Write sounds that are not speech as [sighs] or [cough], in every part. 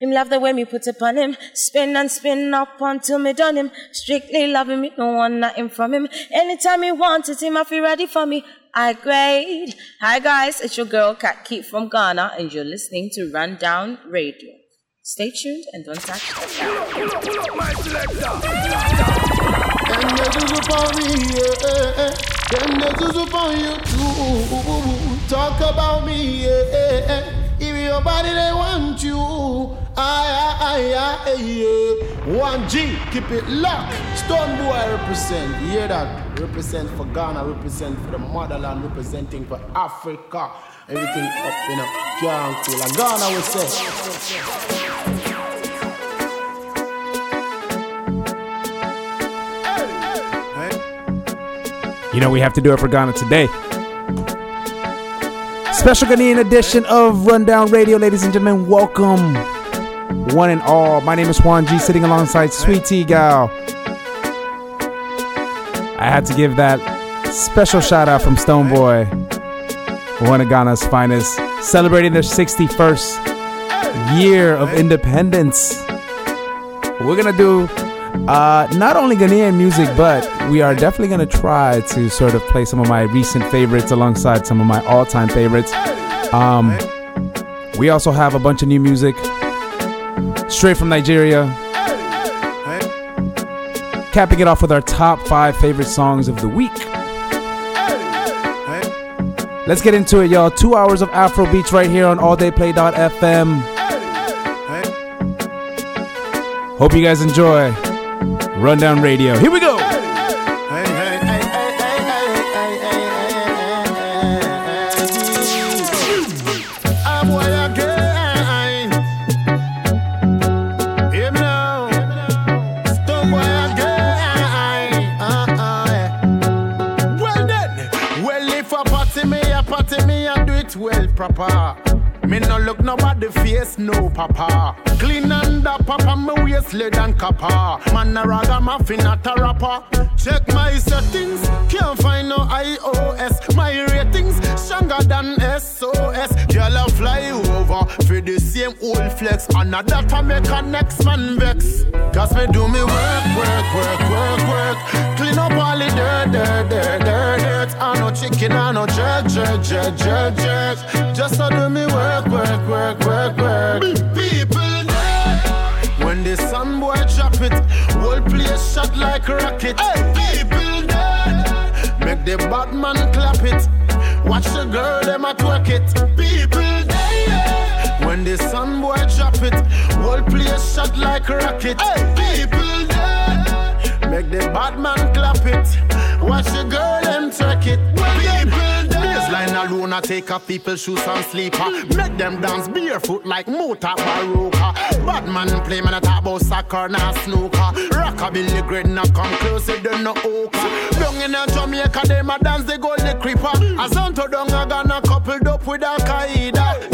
Him love the way me put upon him, spin and spin up until me done him. Strictly loving me, no one nothing from him. Anytime he wanted him, I feel ready for me. I grade. Hi guys, it's your girl Cat Keep from Ghana, and you're listening to Rundown Radio. Stay tuned and don't touch the Talk about me, yeah. If your body they want you, Juan G, keep it locked. Stonebwoy represent. You hear that? Represent for Ghana, represent for the motherland, representing for Africa. Everything up in a can cool. Ghana will say. You know we have to do it for Ghana today. Special Ghanaian edition of Rundown Radio, ladies and gentlemen. Welcome, one and all. My name is Juan G, sitting alongside Sweet Tea Gal. I had to give that special shout out from Stonebwoy, one of Ghana's finest, celebrating their 61st year of independence. We're gonna do uh, not only Ghanaian music, but we are definitely to try to sort of play some of my recent favorites alongside some of my all time favorites. Um, we also have a bunch of new music straight from Nigeria. Capping it off with our top five favorite songs of the week. Let's get into it, y'all. Two hours of Afro beats right here on alldayplay.fm. Hope you guys enjoy. Rundown Radio. Here we go. Proper. Me no look nobody face, no papa. Clean and up, papa, me waist lead and copper. Man a ragamuffin, not a rapper. Check my settings, can't find no iOS. My ratings stronger than SOS. Fly over for the same old flex. And a data make a next man vex. Cause me do me work, work, work, work, work. Clean up all the dirt, dirt, dirt, dirt, dirt. I no chicken, I no jerk, jerk, jerk, jerk, jerk. Just to do me work, work, work, work, work. People when the sun boy drop it, whole place shot like a rocket. Hey. People dead. Make the Batman clap it. Watch the girl them a twerk it. People dead. When the sun boy drop it, whole place shot like a rocket. Hey. People dead. Make the Batman clap it. Watch the girl them twerk it. People Baseline alone, I take off people's shoes and sleeper. Make them dance barefoot like Mota Baroka. Bad man play, man, I talk about soccer, not snooker. Rockabilly great, not come close, they don't know oka. Down in a Jamaica, they a dance, they go the creeper. As on to down, I gonna coupled up with Al Qaeda.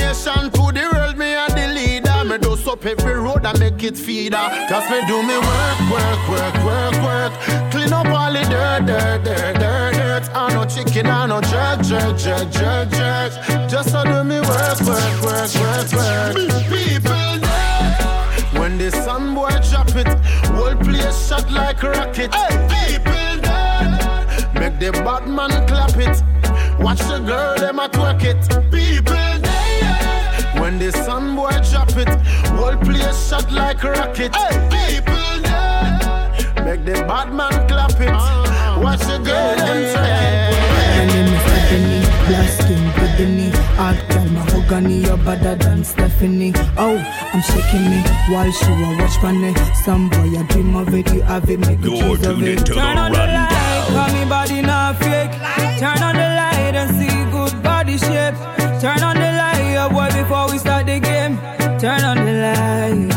Nation to the world, me and the leader. Me do up every road and make it feeder. Cause me do me work, work, work, work, work. Clean up all the dirt, dirt, dirt, dirt, dirt. I no chicken, I no jerk, jerk, jerk, jerk, jerk. Just to do me work, work, work, work, work. People dead. When the sun boy drop it, whole place shot like a rocket. Hey. People dead. Make the Batman clap it. Watch the girl, them a twerk it. People dead. When the sun boy drop it, whole place shot like a rocket. Hey. People dead. Make the Batman clap it. Uh-huh. Watch the girl, them twerk it. My name is Ebony, black skin, Ebony. Hard girl, mahogany, you're better than Stephanie. Oh, I'm shaking me while she will watch funny. Some boy, I dream of it, you have it, make a choose of it. Turn on the light, call me body not fake. Turn on the light and see good body shape. Turn on Turn on the light.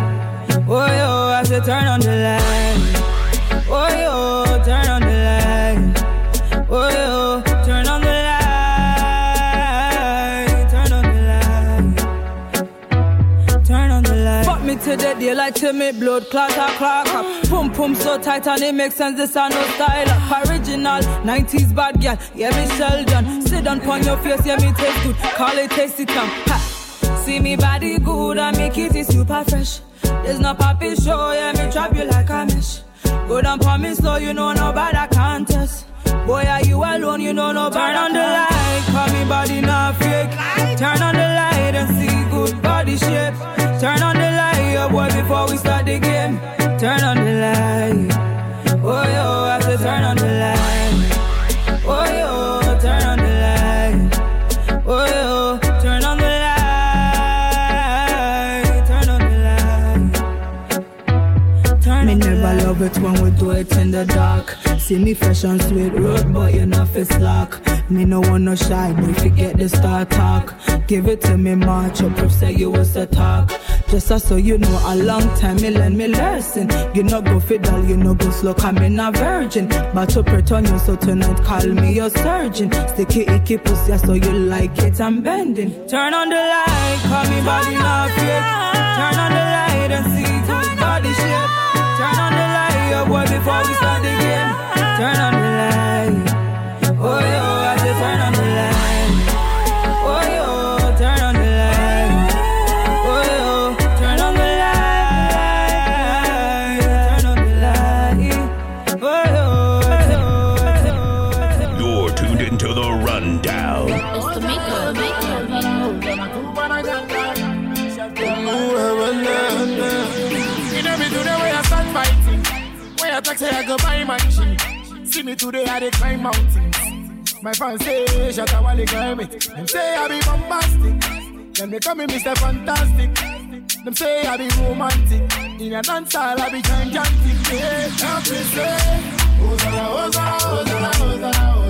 Oh yo, I said turn on the light. Oh yo, turn on the light. Oh yo, turn on the light. Turn on the light. Turn on the light. Fuck me to the daylight till me blood clot a clock up. Pum pum so tight and it makes sense. This are no style. Original 90s bad girl. Yeah me Sheldon. Sit down pon your face. Yeah me taste good. Call it tasty come. Ha. See me body good and me kitty super fresh. There's no poppy show, yeah, me trap you like a mesh. Go down for me slow, you know nobody can test. Boy, are you alone? You know nobody. Turn on the light, call me body not fake. Turn on the light and see good body shape. Turn on the light, oh boy, before we start the game. Turn on the light. Oh yo, light. when we do it in the dark. See me fresh and sweet road, but you know fi slack. Me no one no shy, but if you get the star talk, give it to me, march up, proof say you was the talk. Just so so you know, a long time me learn me lesson. You no go fiddle, you no go slow, come in a virgin. But to pretend you, so tonight call me your surgeon. Sticky icky pussy, so you like it, I'm bending. Turn on the light, call me body not fake. Turn on the light and see good body shape. Boy, before we start the game. Turn on the light. Oh yo, go buy machine. See me today I dey climb mountains. My fans say shut up while they climb it. Them say I be bombastic. Then they call me Mr. Fantastic. Them say I be romantic. In a dance hall I be gigantic. Yeah, help me say. Ozara, Ozara, Ozara, Ozara, Ozara,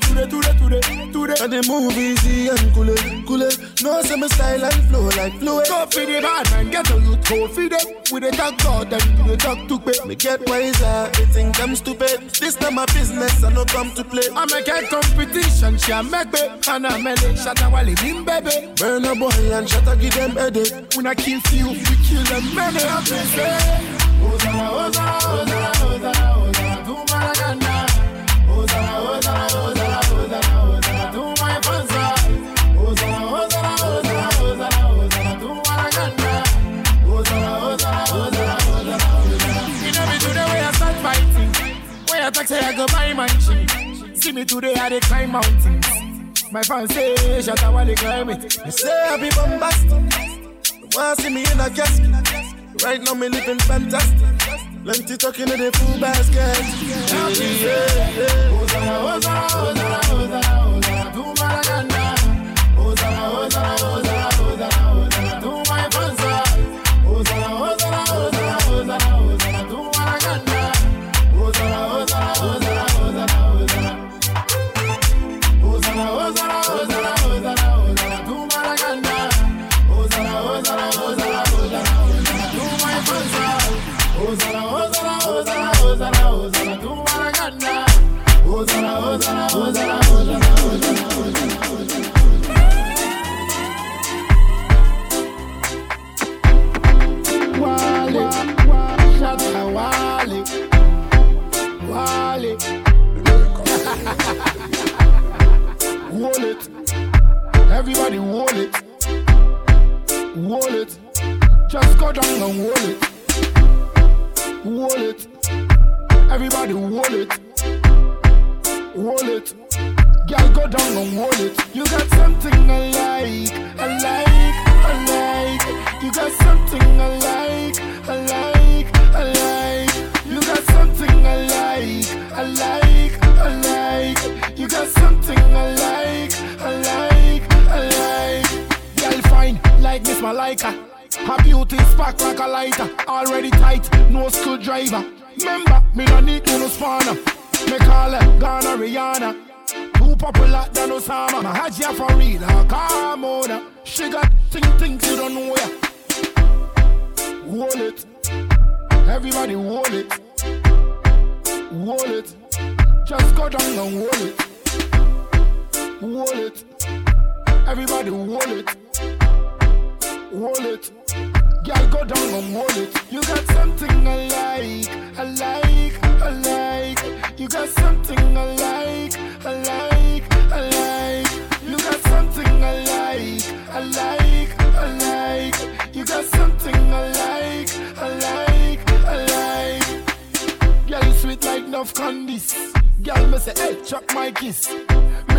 today, today, today, today, today. And the move easy and cool it, cool it. No me style and flow like fluid. Go for the bad man, get on you go for them. With the talk God, then you talk to pay. Me get wiser, they think I'm stupid. This not my business, I no come to play. I make a competition, she a make me. And I make it, shut up while in baby. Burn a boy and shut up, give them headache. When I kill few, we kill them many. I'm just saying. Ozara, Ozara, Ozara, Ozara, Ozara, to Maragana. Me today I dey climb mountains. My fans say shut up while they climb it. They say I be bombastic. They wanna see me in a casket. Right now me living fantastic. Plenty talking in the full basket. Yeah, yeah, yeah. Ozara, Ozara, Ozara, Ozara, everybody wall it, wall it. Just go down and wall it, wall it. Everybody wall it, wall it. Girl, go down and wall it. You got something I like, I like, I like. You got something I like, I like, like Miss Malika. Her beauty spark like a lighter. Already tight, no screwdriver. Remember, me no need no spanner. Me call her Ghana Rihanna. Too popular than Osama. My Hajia for real, her come on. She got thing things you don't know ya. Wall it. Everybody wall it. Wall it. Just go down and wall it. Wall it. Everybody wall it. Hold it. Girl, go down and hold it. You got something I like, I like, I like. You got something I like, I like, I like. You got something I like, I like, I like. You got something I like, I like, I like. Girl, you sweet like enough candies. Girl, me say, hey, chuck my kiss.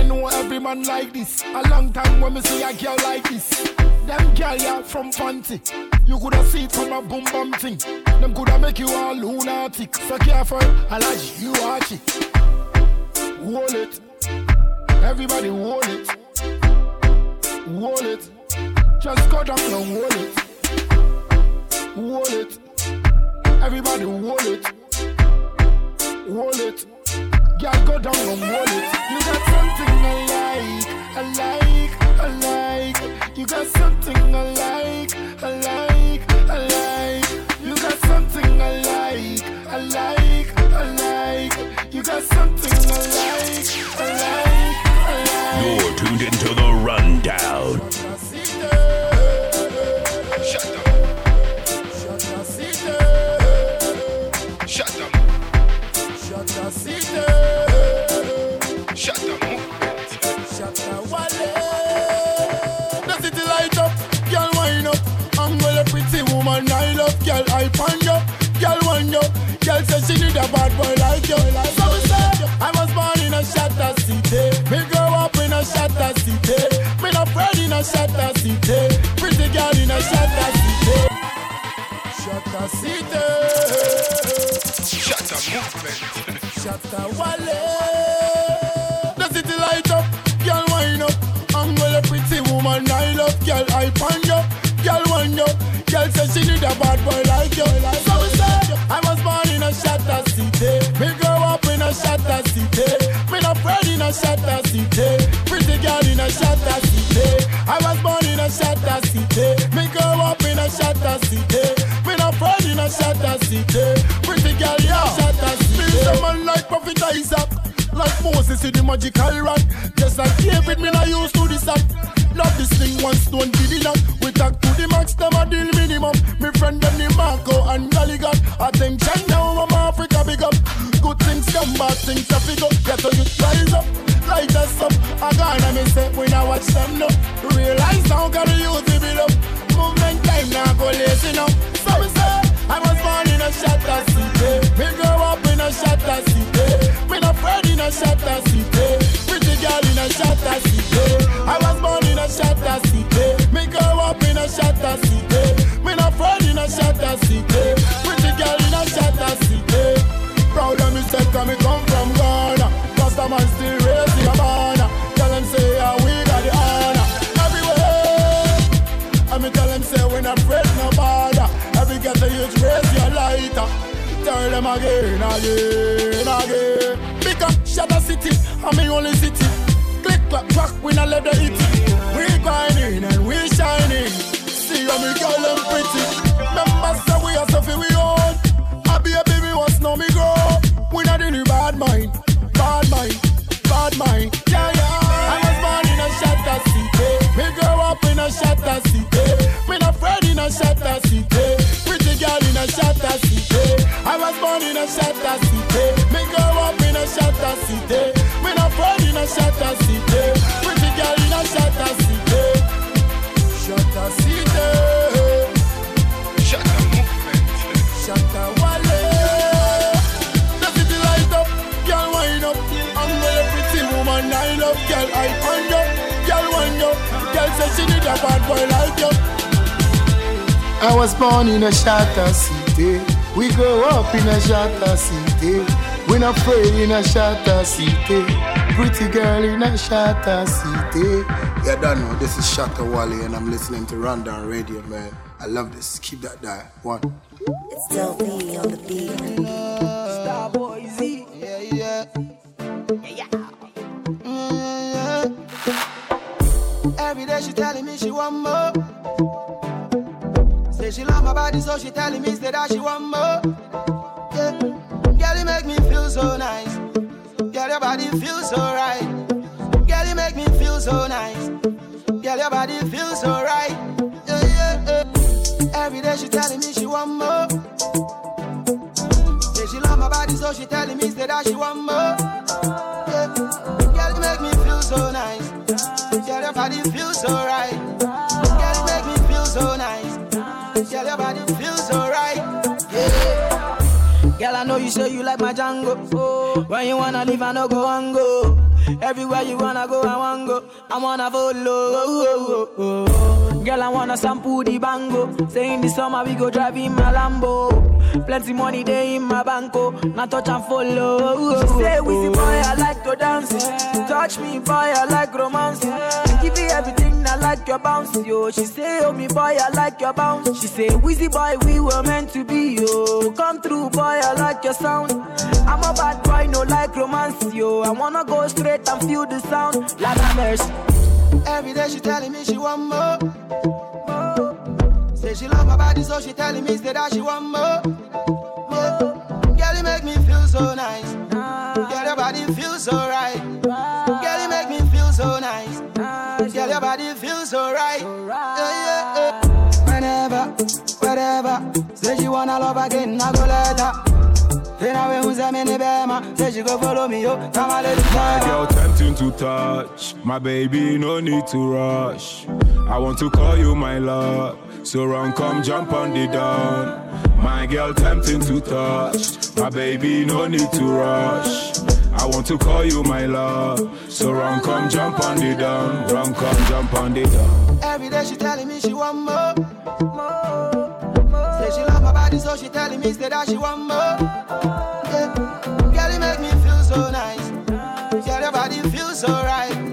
Know every man like this. A long time when me see a girl like this. Them girl ya from Fanti. You coulda see it from a boom bum thing. Them coulda make you all lunatic. So careful, Alaji, you watch it. Hold it. Everybody hold it. Hold it. Just go down and hold it. Hold it. Everybody hold it. Hold it. Girl, go down and hold it. You got something I like, I like, I like. You got something I like, a bad boy like you. So we say, I was born in a shatter city. Me grow up in a shatter city. Me not afraid in a shatter city. Pretty girl in a shatter city. Shatter city. Shatta Movement. Shatta Wale. The city light up, girl wind up. I'm well a pretty woman I love, girl I find shatter city. Pretty girl in a shatter city. I was born in a shatter city. Me grow up in a shatter city. Me not afraid in a shatter city. Pretty girl in a shatter city. Me man like Prophet Isaac. Like Moses in the magical rock. Just like David, me not used to this act. Love this thing once don't it up. We talk to the max, them a deal minimum. Me friend them the Marco and Galligan. Attention now, I'm Africa big up. Good things come, bad things have to go. Get to get rise up, light us up. I gonna me say we now watch them now. Realize now gotta use the up. Movement time now go lazy now. So we say I was born in a shatter city. Me grow up in a shatter city. Me not afraid in a shatter city. Pretty girl in a shatter city. I was born in a shatter city. Me grow up in a shatter city. Me not afraid in a shatter city. Again, again, again. Because Shatter City, I'm the only city. Click, clack, clack, we not let the hit. We grinding and we shining. See how me girl them pretty. Members say we are Sophie we own. I be a baby once now me grow. We not in the bad mind, bad mind, bad mind. Yeah, yeah. I was born in a shatter city. Me grow up in a shatter city. Me not afraid in a shatter city. In a shatter city. Me grow up in a shatter city. Me not afraid in a shatter city. Pretty girl in a shatter city. Shatter city. Shatta Movement. Shatta Wale. The city light up, girl wind up. I'm a pretty woman I love, girl I find up, girl wind up. Girl says she need a bad boy like you. I was born in a shatter city. We grow up in a shatter city. We not afraid in a shatter city. Pretty girl in a shatter city. Yeah, don't know. This is Shatta Wale, and I'm listening to Rundown Radio, man. I love this. Keep that dial. One. It's still me on the beat. Starboy Z. Yeah, yeah. Mm-hmm. Every day she telling me she want more. Body, so she telling me that she want more. Yeah. Girl, you make me feel so nice. Girl, your body feels so right. Girl, you make me feel so nice. Girl, your body feels so right. Yeah, yeah, Every day she telling me she want more. Say she love my body, so she telling me that she want more. Yeah. Girl, you make me feel so nice. Girl, your body feels so right. Know you say you like my Django. Oh, when you wanna leave, I no go and go. Everywhere you wanna go, I wanna go. I wanna follow. Oh, oh, oh. Girl, I wanna sample the bango. Say in the summer we go drive in my Lambo. Plenty money there in my banco. Now touch and follow. She say, Wizzy boy, I like to dance. Touch me, boy, I like romance. Give you everything, I like your bounce, yo. She say, Oh me boy, I like your bounce. She say, Wizzy boy, we were meant to be, yo. Come through, boy, I like your sound. I'm a bad boy, no like romance, yo. I wanna go straight and feel the sound. Like a mercy. Every day she telling me she want more. more. Say she love my body, so she telling me say that she want more. more. Girl, you make me feel so nice. Girl, your body feels so right. Girl, you make me so nice. Girl, your body feels so right. Yeah, yeah, yeah. Whenever, wherever, say she wanna love again, I go let her. Then I will use me bema. Say she go follow me, yo. Come on, let's My girl tempting to touch. My baby, no need to rush. I want to call you my love. So run, come jump on the down. My girl tempting to touch. My baby, no need to rush. I want to call you my love. So run, come jump on the down. Run, come jump on the down. Every day she telling me she want more. more. more. Say she love my body, so she telling me that she want more. Yeah. Girl, you make me feel so nice. Girl, your body feels so right.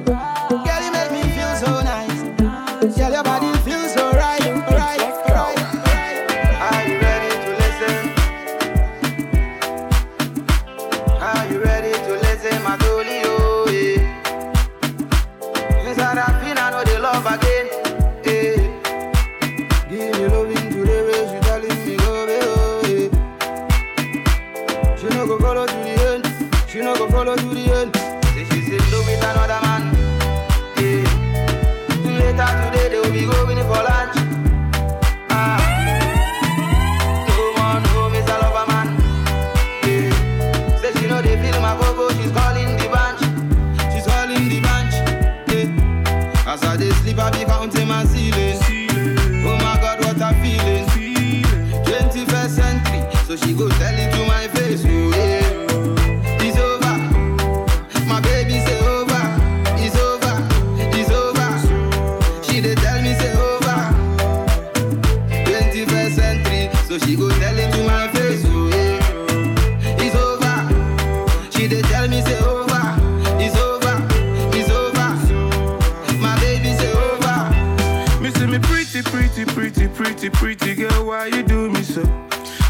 Pretty, pretty, pretty, girl, why you do me so?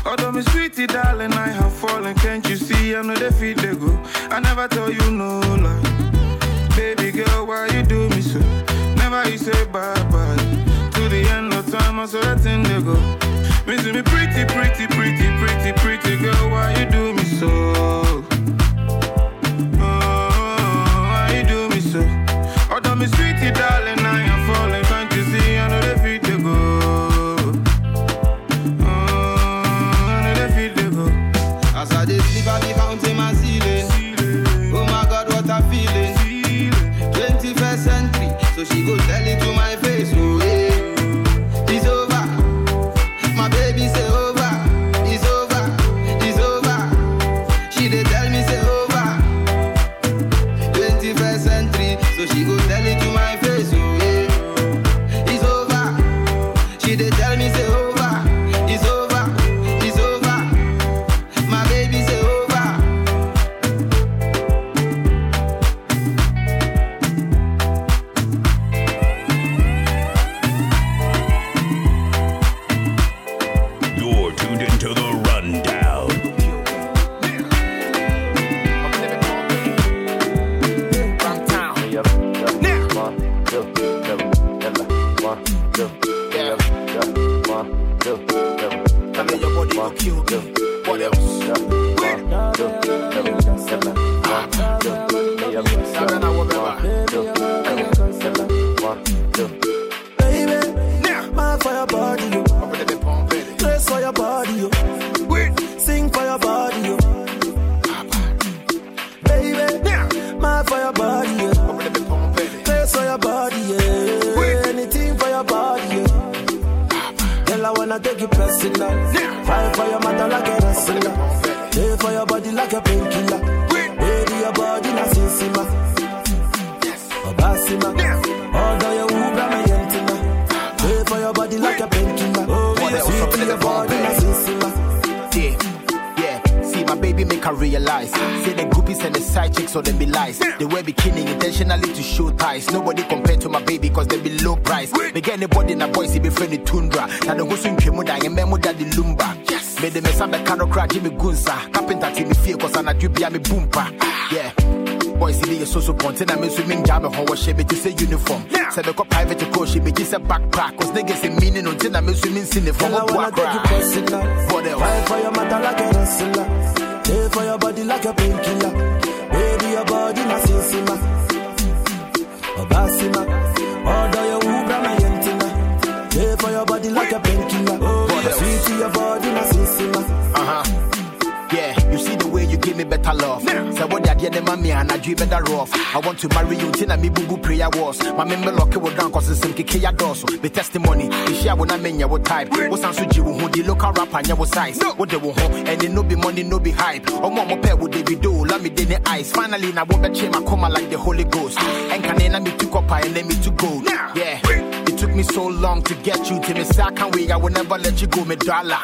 Although me sweetie darling, I have fallen, can't you see? I know they feel they go. I never tell you no lie. Baby girl, why you do me so? Never you say bye bye. To the end of time, I saw that thing they go. See me pretty, pretty, pretty, pretty, pretty girl, why you do me so? Me from I a it cry. What else? Fight for your mother like a wrestler. Stay for your body like a painkiller. Baby, your body na sisima. Obasima. Although you ubra me yentina. Stay for your body like a painkiller. What else? Sweet to your body na sisima. Uh huh. Yeah, you see the way you give me better love. Say what they did, mommy, and I dream better off. I want to marry you, Tina, me boo boo prayer was. My member lock it down, cause it's some kiki ya doso. The testimony, the share when I mean your type. What's on Suji, who the local rapper, and your size. What they want, and it no be money, no be hype. Oh, with David do, let me in the eyes. Finally, bet my coma like the Holy Ghost. And can I me to copper and then me to gold. Yeah. It took me so long to get you to me, I can't wait, I will never let you go, me dollar.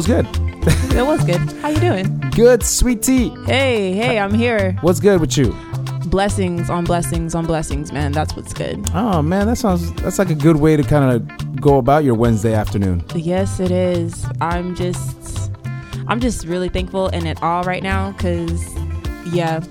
Was good. It was good. How you doing? Good, sweet tea. Hey, hey, I'm here. What's good with you? Blessings on blessings on blessings, man. That's what's good. Oh man, that sounds that's like a good way to kind of go about your Wednesday afternoon. Yes, it is. I'm just, I'm just really thankful in it all right now, cause, yeah,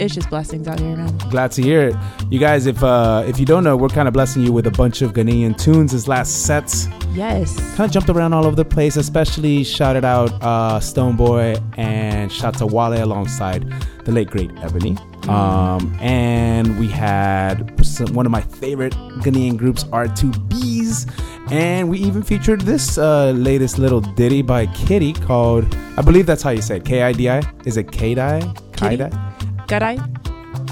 it's just blessings out here, man. Glad to hear it. You guys, if uh if you don't know, we're kind of blessing you with a bunch of Ghanaian tunes. His last sets Yes. kind of jumped around all over the place, especially shouted out uh Stonebwoy and Shatta Wale alongside the late great Ebony. Um, and we had some, one of my favorite Ghanaian groups, R2Bees. And we even featured this uh, latest little ditty by Kitty called, I believe that's how you say it, K I D I? Is it K I? Kitty? Gadai?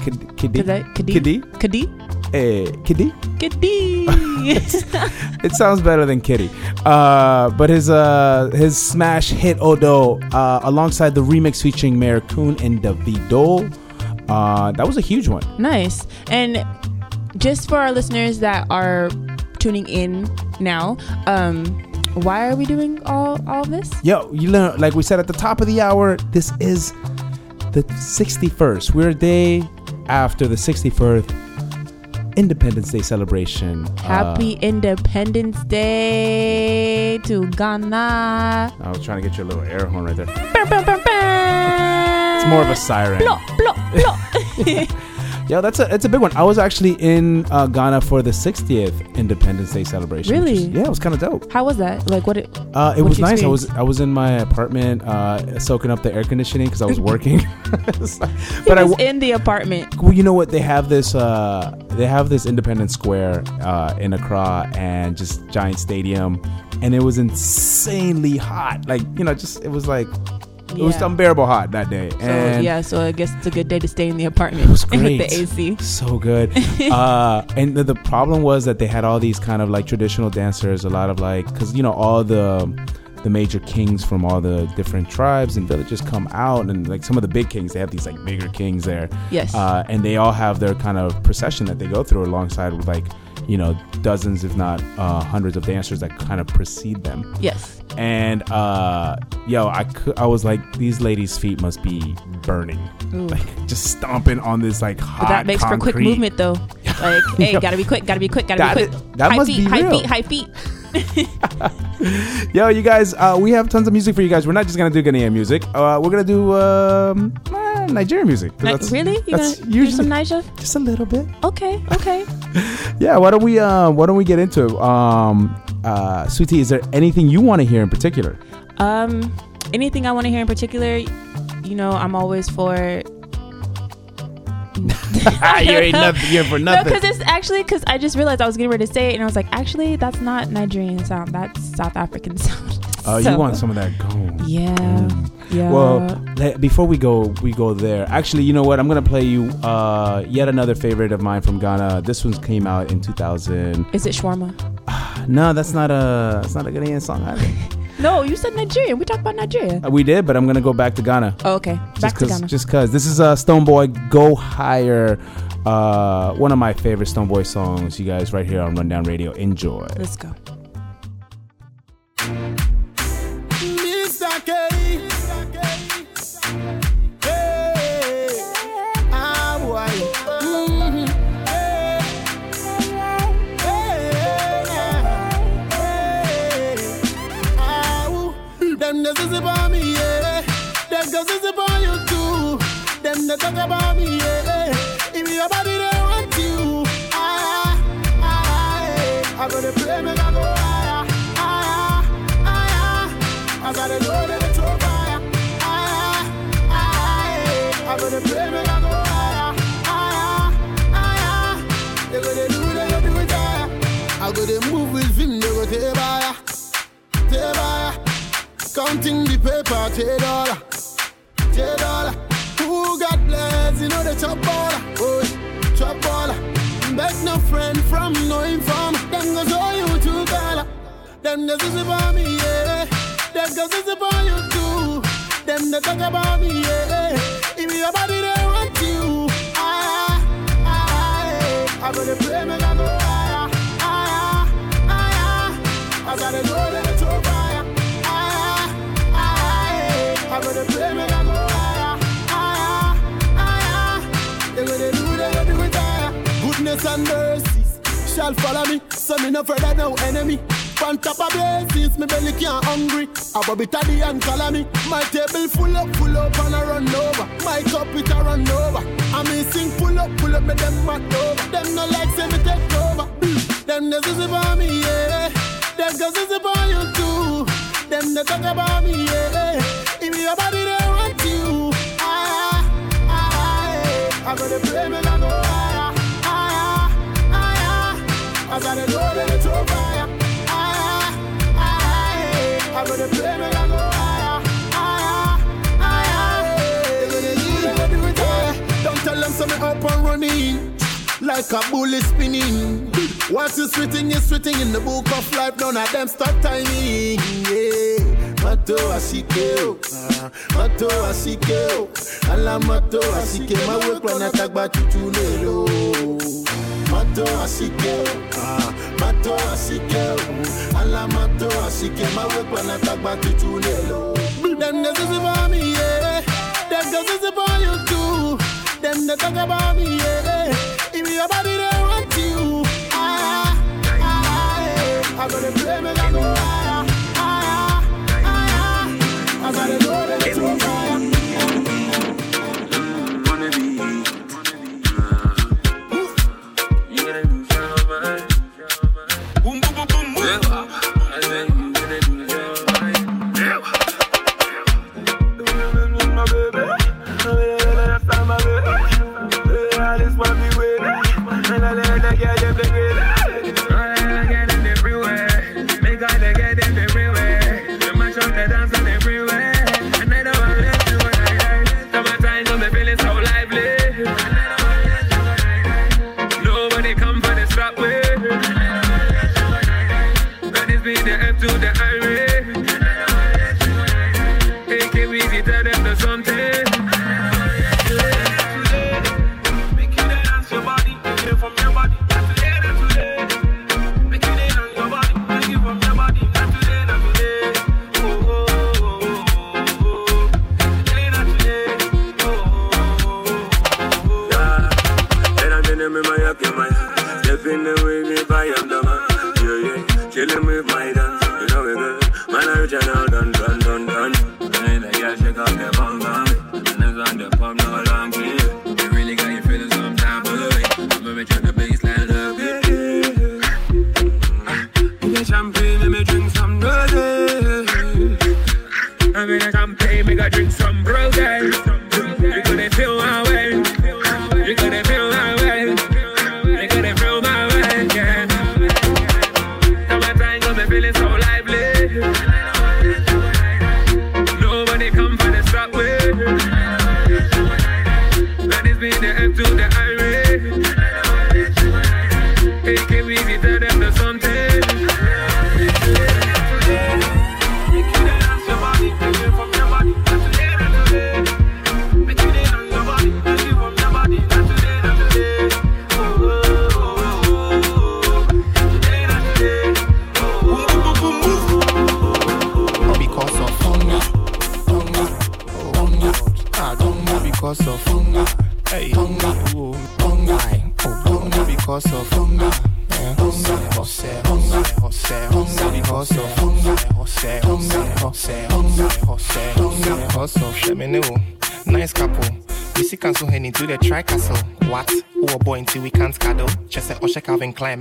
Kid- Kiddy? Kadai? Kadi? Eh, Kiddy? Kadi? [laughs] it sounds better than Kitty. Uh, but his uh, his smash hit Odo uh, alongside the remix featuring Mayor and Davido. Uh, that was a huge one. Nice. And just for our listeners that are tuning in now, um, why are we doing all all this? Yo, you learn like we said at the top of the hour. This is the 61st. We're a day after the 61st Independence Day celebration. Uh, Happy Independence Day to Ghana. I was trying to get you a little air horn right there. It's more of a siren. Blop, blop, blop. [laughs] Yo, that's a it's a big one. I was actually in uh, Ghana for the 60th Independence Day celebration. which is- Really? yeah, it was kind of dope. How was that? Like what? It, Uh, it was nice. I was? I was in my apartment, uh, soaking up the air conditioning because I was working. [laughs] But I, was in the apartment. well, you know what? They have this. Uh, they have this Independence Square uh, in Accra and just giant stadium, and it was insanely hot. Like you know, just it was like it was Yeah. unbearable hot that day. So and yeah, so I guess it's a good day to stay in the apartment It was [laughs] with great. the AC. So good. [laughs] uh, and the, the problem was that they had all these kind of like traditional dancers, a lot of like, because you know all the the major kings from all the different tribes and villages come out, and like some of the big kings, they have these like bigger kings there. Yes. Uh, and they all have their kind of procession that they go through alongside with like you know dozens, if not uh, hundreds of dancers that kind of precede them. Yes. And uh, yo, I I was like, these ladies' feet must be burning, Ooh. like just stomping on this like hot. But that makes for quick movement though. [laughs] Like, hey, gotta be quick, gotta be quick, gotta That be quick. that high must feet, be high feet, high feet. [laughs] Yo, you guys, uh, we have tons of music for you guys. We're not just gonna do Ghanaian music. Uh, we're gonna do um, uh, Nigerian music. Ni- that's- really? You that's gonna do usually some Niger? just a little bit. Okay, okay. [laughs] Yeah. Why don't we? Uh, why don't we get into it? Um, uh, Sweetie, is there anything you want to hear in particular? Um, anything I want to hear in particular? You know, I'm always for. Ah, [laughs] you ain't nothing. You're for No, nothing. because it's actually because I just realized I was getting ready to say it, and I was like, actually, that's not Nigerian sound. That's South African [laughs] sound. So- you want some of that gold? Yeah, yeah. Well, before we go, we go there. Actually, you know what? I'm gonna play you uh, yet another favorite of mine from Ghana. This one came out in 2000. Is it shawarma? [sighs] No, that's not a. That's not a Ghanaian song either. [laughs] No, you said Nigerian. We talked about Nigeria. Uh, we did, but I'm gonna go back to Ghana. Oh, okay. Back just to Ghana. Just cause this is a uh, Stonebwoy Go Higher, uh, one of my favorite Stonebwoy songs. You guys right here on Rundown Radio. Enjoy. Let's go. They talk about me, yeah. If your body they want you, ah, ah, ah, ah. I gotta pray, make I go ah, higher, ah, higher, higher. I gotta know that it's fire, higher, higher. I gotta pray, make I go higher, higher, higher. They gonna do, they gonna do higher. I gotta move with him, they go take fire, take fire. Counting the paper, take dollar, take dollar. Who got blessed, you know the chop baller, oh, chop baller. Beg no friend from no informer. Them go show you to color. Them just is about me, yeah. Them just is about you too. Them they talk about me, yeah. If your body they want you, ah, ah, ah. I gotta pray, make I go higher, shall follow me. So me no of no enemy. On top of blessings, me belly can't hungry. I bob it at the and color me. My table full up, full up and I run over. My cup it a run over. I me sing full up, full up, me them mad over. Them no like say me take over. Them the is about me, yeah. Them girls is about you too. Them they talk about me, yeah. If your body they want you, ah, ah, ah. I gotta pray, me they gonna do it higher. Don't tell them something up and running like a bullet spinning. What is written is written in the book of life. None of them stop timing. Yeah. Mato asikeo, ah, mato asikeo, ala mato asike, mawe kwa natagba chuchulelo. Mato asikeo, ah, mato asikeo, ala mato asike, mawe kwa natagba chuchulelo. Them the is about me, yeah. Them girls is about you too. Them they talk about me, yeah. If your body they want you, ah, ah, ah. I gotta pray, me I go higher, higher, higher. I gotta know that it's on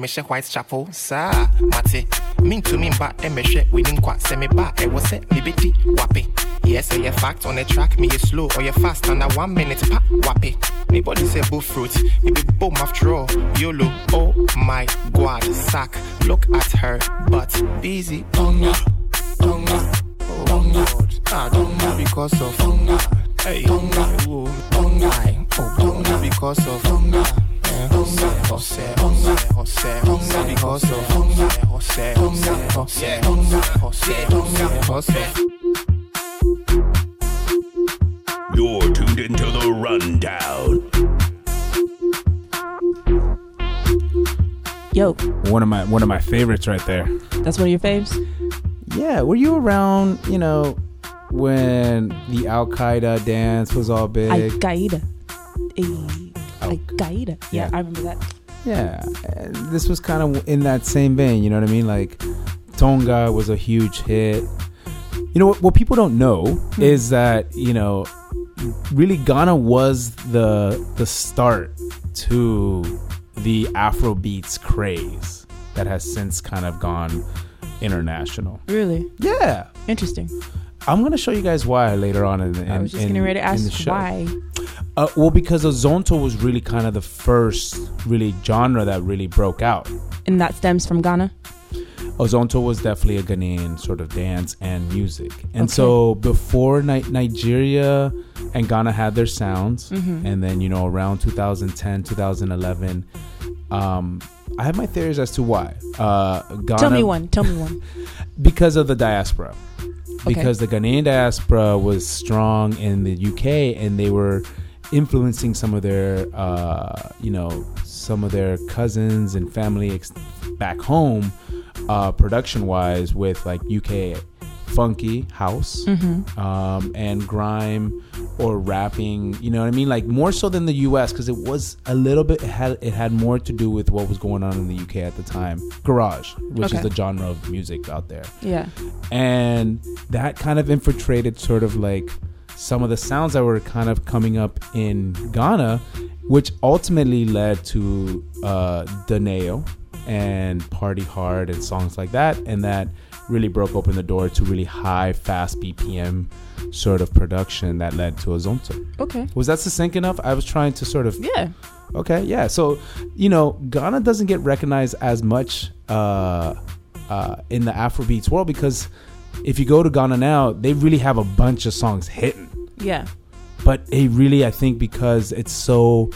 Calvin Klein, Mesha Whitechapel. Sa, Mate. Mean to me, but Emeshe, we didn't quite send me back. I was set, liberty, wappy. Yes, say fact on the track, me is slow or you fast under one minute, pa, wappy. Anybody say bull fruit, it be boom after all. YOLO, oh my god, sack. Look at her, but busy. Tonga, tonga, tonga. Ah, tonga because of tonga. Hey, tonga, into the rundown. Yo, One of my one of my favorites right there. that's one of your faves? Yeah, were you around? You know, when the Al Qaeda dance was all big. Al Qaeda. Al Qaeda. Yeah, Yeah. I remember that. Yeah, and this was kind of in that same vein. You know what I mean? Like Tonga was a huge hit. You know what? What people don't know Hmm. is that you know, really Ghana was the the start to the Afro beats craze that has since kind of gone international. Really? Yeah. Interesting. I'm gonna show you guys why later on in the. I was just in- getting ready to ask why. Uh, well, because Azonto was really kind of the first really genre that really broke out. And that stems from Ghana? Azonto was definitely a Ghanaian sort of dance and music. And Okay. so before Ni- Nigeria and Ghana had their sounds, Mhm. and then, you know, around 2010, 2011, um, I have my theories as to why. Uh, Ghana, Tell me one. Tell me one. [laughs] because of the diaspora. Because the Ghanaian diaspora was strong in the UK and they were influencing some of their, uh, you know, some of their cousins and family ex- back home, uh, production wise, with like UK funky house Mhm. um, and grime or rapping. You know what I mean? Like more so than the US because it was a little bit it had it had more to do with what was going on in the UK at the time. Garage, which Okay. is the genre of music out there. Yeah. And that kind of infiltrated sort of like some of the sounds that were kind of coming up in Ghana, which ultimately led to uh, Daneo and Party Hard and songs like that. And that really broke open the door to really high, fast BPM sort of production that led to Azonto. Okay. Was that succinct enough? I was trying to sort of. Yeah. Okay, yeah. So, you know, Ghana doesn't get recognized as much uh, uh, in the Afrobeats world because if you go to Ghana now, they really have a bunch of songs hitting. Yeah. But they really, I think, because it's so,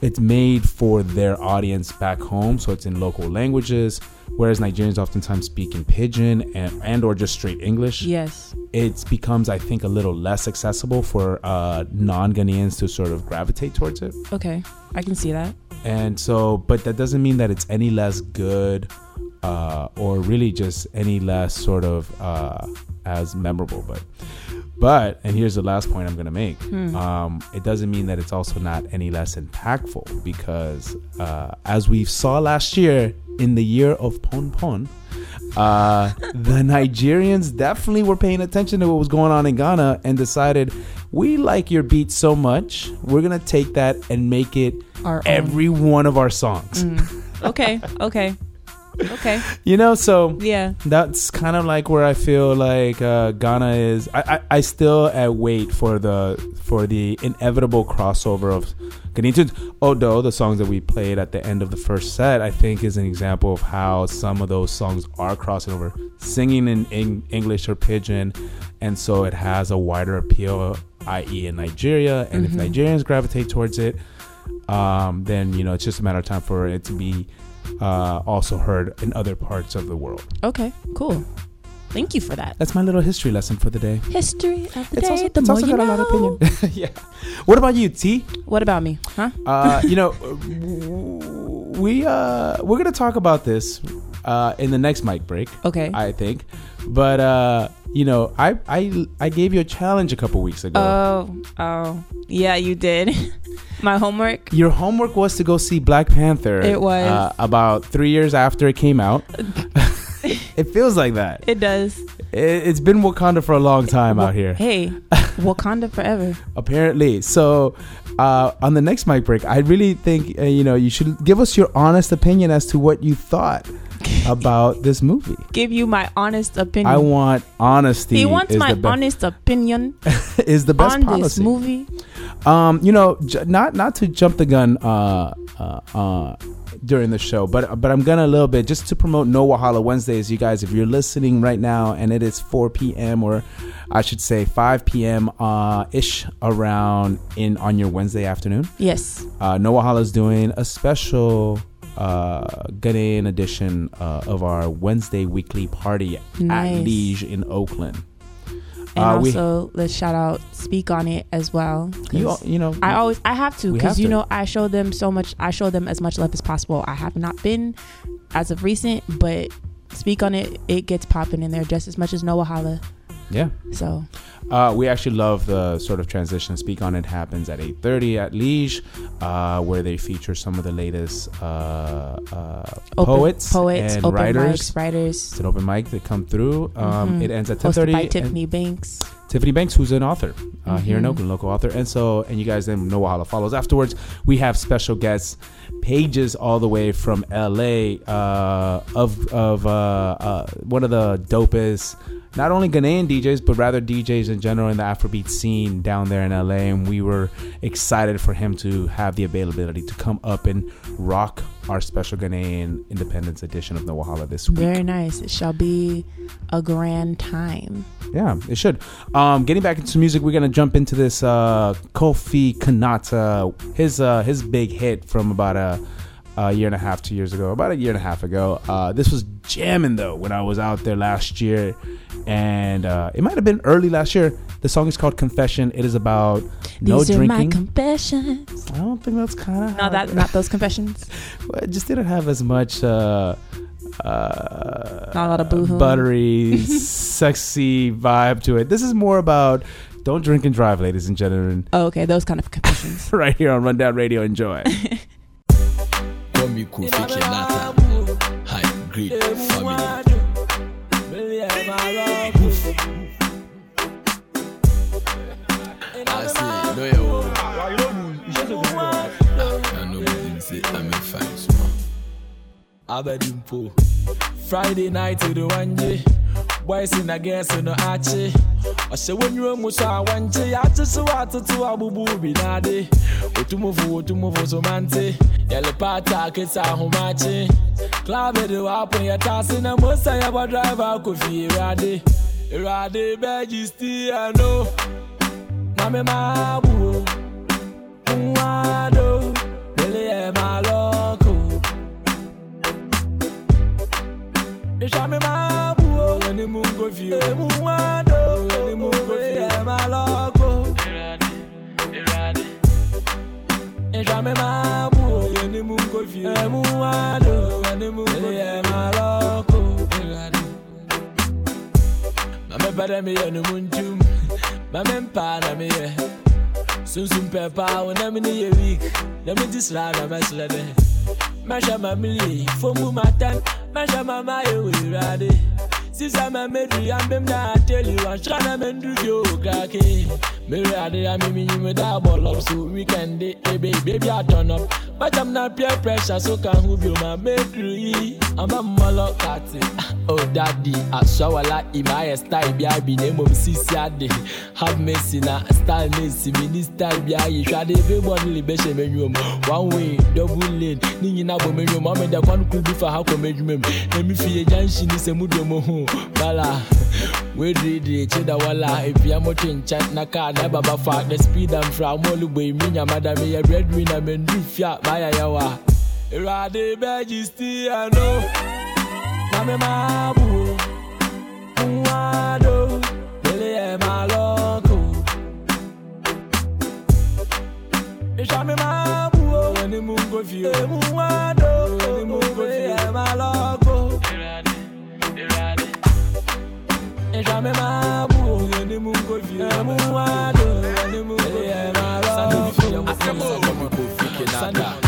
it's made for their audience back home, so it's in local languages. Whereas Nigerians oftentimes speak in pidgin and, and or just straight English. Yes. It becomes, I think, a little less accessible for uh, non-Ghanaians to sort of gravitate towards it. Okay. I can see that. And so, but that doesn't mean that it's any less good uh, or really just any less sort of uh, as memorable. But, but, and here's the last point I'm to make. Hmm. Um, it doesn't mean that it's also not any less impactful because uh, as we saw last year in the year of Pon Pon, uh, [laughs] the Nigerians definitely were paying attention to what was going on in Ghana and decided we like your beat so much, we're gonna take that and make it Our own. every one of our songs. Mm. Okay. Okay. Okay. You know, so Yeah. that's kind of like where I feel like uh, Ghana is. I, I, I still uh, wait for the for the inevitable crossover of Ghanaian tunes. Although the songs that we played at the end of the first set, I think, is an example of how some of those songs are crossing over, singing in, Eng- English or pidgin, and so it has a wider appeal, i.e., in Nigeria. And Mhm. if Nigerians gravitate towards it, um, then you know it's just a matter of time for it to be uh, also heard in other parts of the world. Okay. Cool. Thank you for that. That's my little history lesson for the day. History of the It's day. also- the it's also got a lot of opinion. [laughs] yeah. What about you, T? What about me? Huh? Uh, you know, [laughs] we uh, we're gonna talk about this uh, in the next mic break. Okay. I think, but uh, you know, I I I gave you a challenge a couple weeks ago. Oh, oh, yeah, you did. [laughs] My homework. Your homework was to go see Black Panther. It was. uh, about three years after it came out. [laughs] [laughs] it feels like that. It does. It, it's been Wakanda for a long time out here. Hey, Wakanda forever. [laughs] apparently. So, uh, on the next mic break, I really think uh, you know you should give us your honest opinion as to what you thought [laughs] about this movie. Give you my honest opinion. I want honesty. He wants my be- honest opinion [laughs] is the best on policy. this movie. Um, you know, j- not not to jump the gun uh, uh, uh, during the show, but but I'm gonna a little bit just to promote No Wahala Wednesdays. You guys, if you're listening right now and it is 4 p.m. or I should say 5 p.m. Uh, ish around in on your Wednesday afternoon. Yes. Uh, No Wahala is doing a special uh, Ghanaian edition uh, of our Wednesday weekly party at Nice. Liege in Oakland. And Uh, we- also, let's shout out Speak on it as well. You you know, I always I have to because you know I show them so much. I show them as much love as possible. I have not been as of recent, but Speak on it. It gets popping in there just as much as No Wahala. Yeah. So Uh, we actually love the sort of transition. Speak on it happens at 8:30 at Liege, uh, where they feature some of the latest uh, uh, Open- poets, poets, and open writers. mics, writers. It's an open mic that come through. Um, Mhm. It ends at Hosted 10:30. by Tiffany Banks. Tiffany Banks, who's an author uh, here in. Oakland, local author, and so and you guys then know how follows afterwards. We have special guests, pages all the way from LA, uh, of of uh, uh, one of the dopest, not only Ghanaian DJs but rather DJs in general in the Afrobeat scene down there in LA, and we were excited for him to have the availability to come up and rock our special Ghanaian Independence edition of the Wahala this week. Very nice. It shall be a grand time. Yeah, it should. Um, getting back into music, we're gonna jump into this uh, Kofi Kinaata, his uh, his big hit from about a, a year and a half, two years ago, about a year and a half ago. Uh, this was jamming though when I was out there last year, and uh, it might have been early last year. The song is called Confession. It is about no These are my drinking. confessions. I don't think that's kind of No, that not those [laughs] confessions. Well, it just didn't have as much uh, uh, Not a lot of boo-hoo. buttery, [laughs] sexy vibe to it. This is more about don't drink and drive, ladies and gentlemen. Oh, okay, those kind of confessions. [laughs] right here on Rundown Radio. Enjoy. Komi Kofi Kenata, high grade family. I say, no, yo. I know say, I'm in fine. Abedimpo. Friday night to the one day. Boys in a guess no achi. I say when you almost saw one day, I just saw out to Abubu Binade. Otumofu, Otumofu Somante. Yellow Pata, Kesa Homachi. Club it up when you're tossing a most I ever drive out Kofi Rade. Rade, Begisti, I know. Mame Mabu. Mwado. Mame bada mi yenu munchum Mame mpa na mi ye Sunsum pepa Wena mi ni ye week Demi disra na meslede Masha mamili Fomu matan Masha mama ye we rade Sisa ma medri ambem na tell you Ashana mendru yo kake Me rade ya mi mi me da ball up So weekend day eh baby baby I turn up. But I'm not peer pressure so can who be my medri I'm a molo kati Oh daddy I shawala ima style bi abi na mom sisi ade Have mercy na style na si mini style bi ayi hwade be born le be she menwom One way double lane ni nyina bo menwom am da kwan kul bi fa ha ko menwom Na mi fie junction ni se mu do mo ho bala we didi chida wala epia mo chat na car na baba fa the speed am fra mo lu boy mi nyama da me ya breadwinner men du fia baya yawa Rade beji sti ano Mame mabu. Mwado. Lele e maloko. Mishame mabu. Weni mungo fiyo Mwado. Weni mungo fiyo e maloko. Mishame mabu. Weni mungo fiyo Mwado. Weni mungo fiyo e maloko. Sanu fiyo Sanu fiyo Sanu fiyo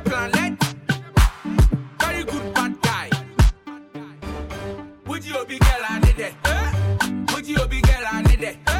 planet. Very good bad guy. Would you be girl I need it? Would you be girl I need it?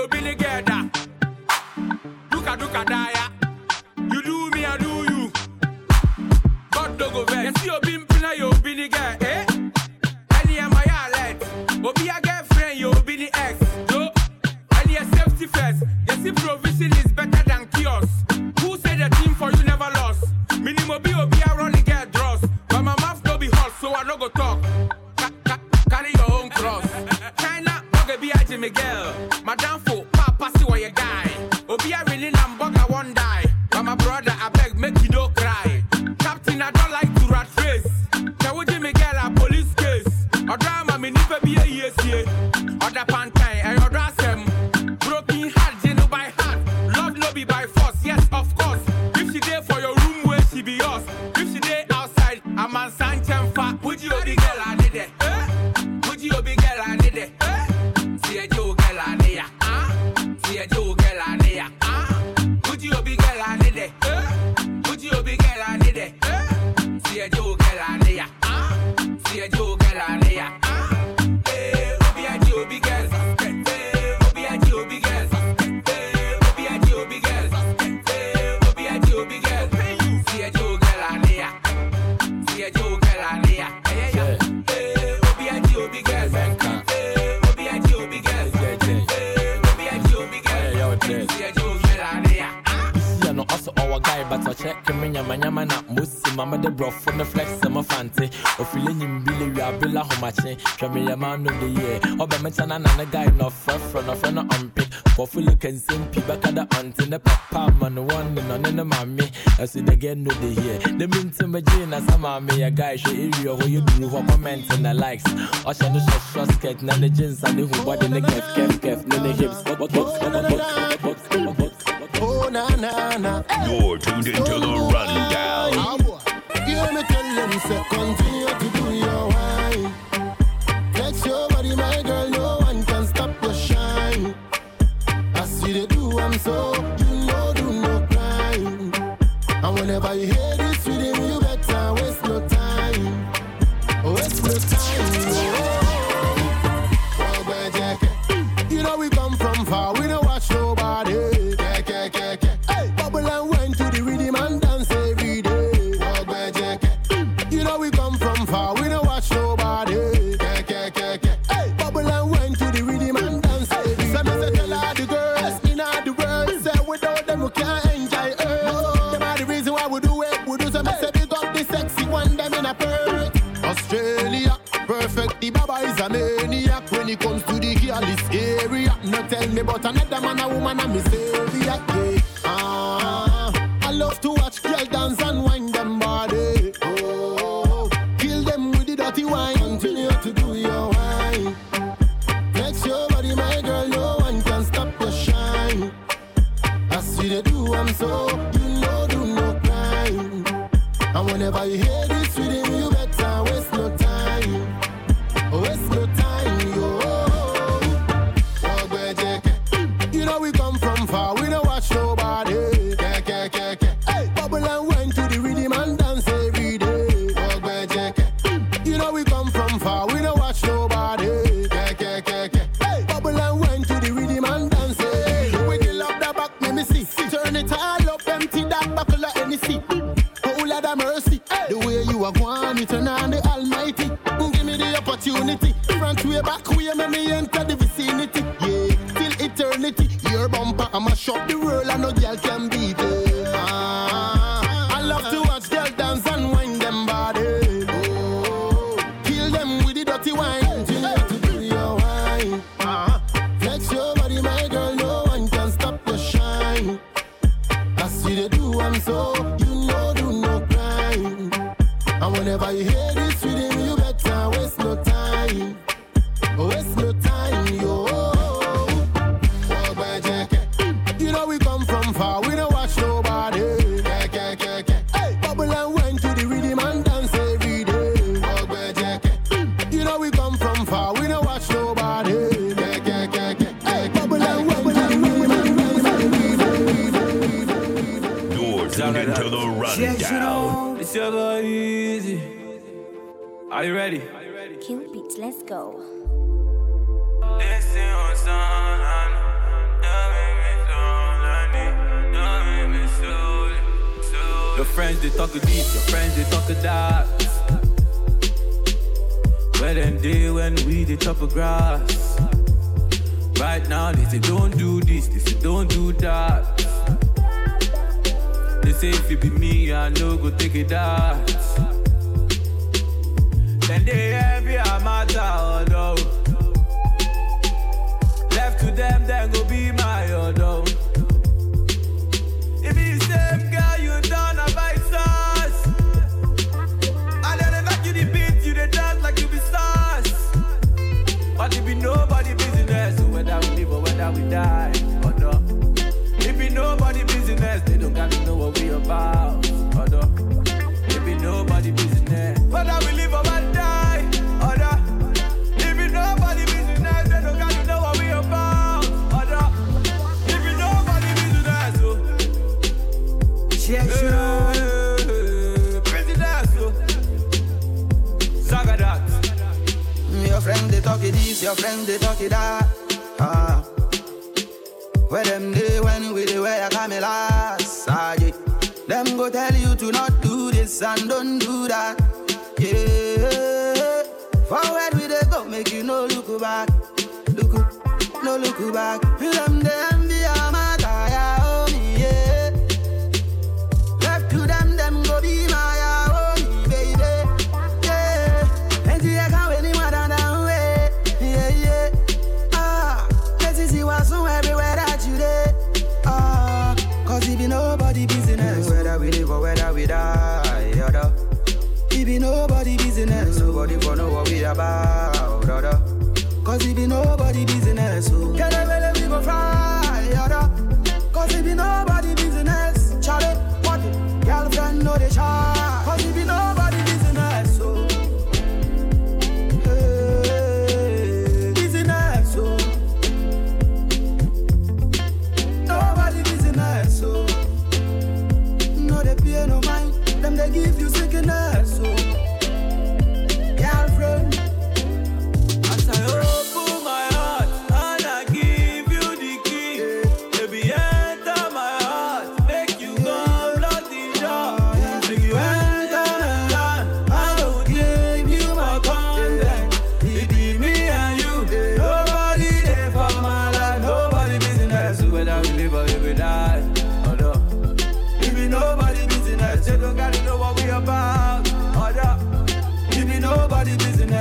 you'll be together. Look at, look at, that. my brother. money. Show me a man of the year. Oh, but my son and a guy no front front of an armpit. For full looking simpy back at the aunt in the papa man one in on in the mommy. I see the again no the year. The mean to my gene as a mommy, a guy she area who you do for comments and the likes. Or shall the short short skirt, none the jeans and the hoop, what in the kef kef kef, none the hips. What what what what what what what Oh na na na. You're tuned into the rundown. Yeah, me tell them say,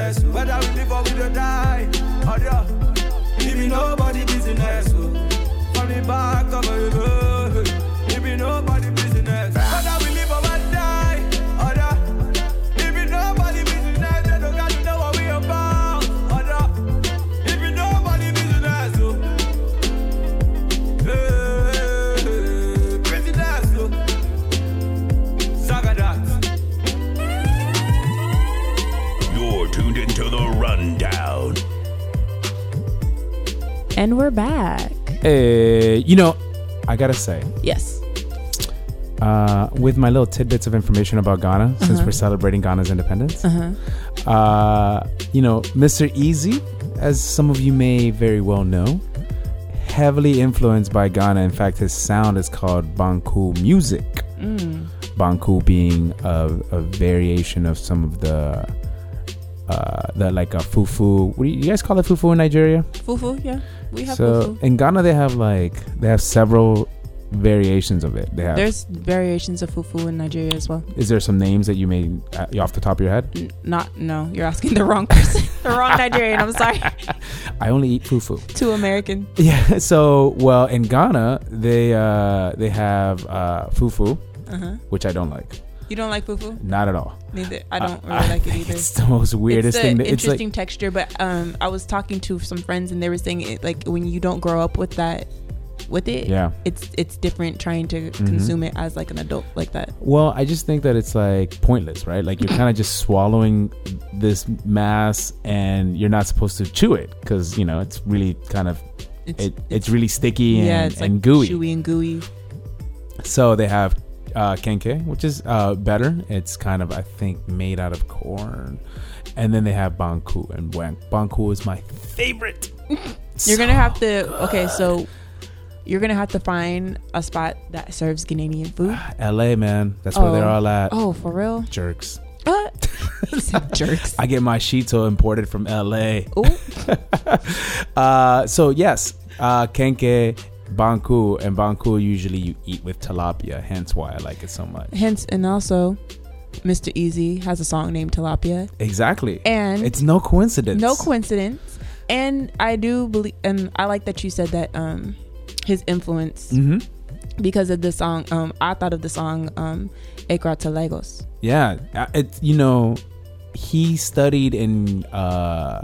business. Whether we live or we don't die. Oh yeah. Give me nobody business. Oh. From the back of my And we're back. Hey, you know, I gotta say, Yes. uh, with my little tidbits of information about Ghana, since we're uh-huh. celebrating Ghana's independence, uh-huh. uh you know, Mr. Eazi, as some of you may very well know, heavily influenced by Ghana. In fact, his sound is called Banku music. Mm. Banku being a, a variation of some of the uh, the like a fufu. What do you, you guys call it fufu in Nigeria? Fufu, yeah. We have so fufu. in Ghana they have like they have several variations of it. They have. There's variations of fufu in Nigeria as well. is there some names that you may uh, off the top of your head? N- not no, you're asking the wrong person, [laughs] the wrong Nigerian. I'm sorry. [laughs] I only eat fufu. Too American. Yeah. So well, in Ghana they uh they have uh fufu, Uh-huh. which I don't like. You don't like fufu? Not at all. Neither. I don't I- really I like it [laughs] either. It's the most weirdest it's thing. That, it's interesting like texture, but um, I was talking to some friends and they were saying it like when you don't grow up with that, with it, Yeah. it's it's different trying to Mhm. consume it as like an adult like that. Well, I just think that it's like pointless, right? Like you're kind of just swallowing this mass, and you're not supposed to chew it because you know it's really kind of It's- it, it's, really sticky and, yeah, it's like gooey. chewy and gooey. So they have uh, kenkey, which is uh, better. It's kind of I think made out of corn, and then they have banku, and ban- banku is my favorite. [laughs] You're gonna have to okay, so you're gonna have to find a spot that serves Ghanaian food. [sighs] L.A. man, that's where they're Oh. all at. Oh, for real? Jerks. Uh, [laughs] [laughs] jerks. I get my shito imported from LA. uh, so yes, uh, kenkey, banku, and banku usually you eat with tilapia. Hence why I like it so much. Hence, and also, Mr. Eazi has a song named Tilapia. Exactly. And it's no coincidence. No coincidence. And I do believe, and I like that you said that um, his influence Mhm. because of the song. Um, I thought of the song um, "Accra to Lagos." Yeah, uh, it's you know, he studied in uh,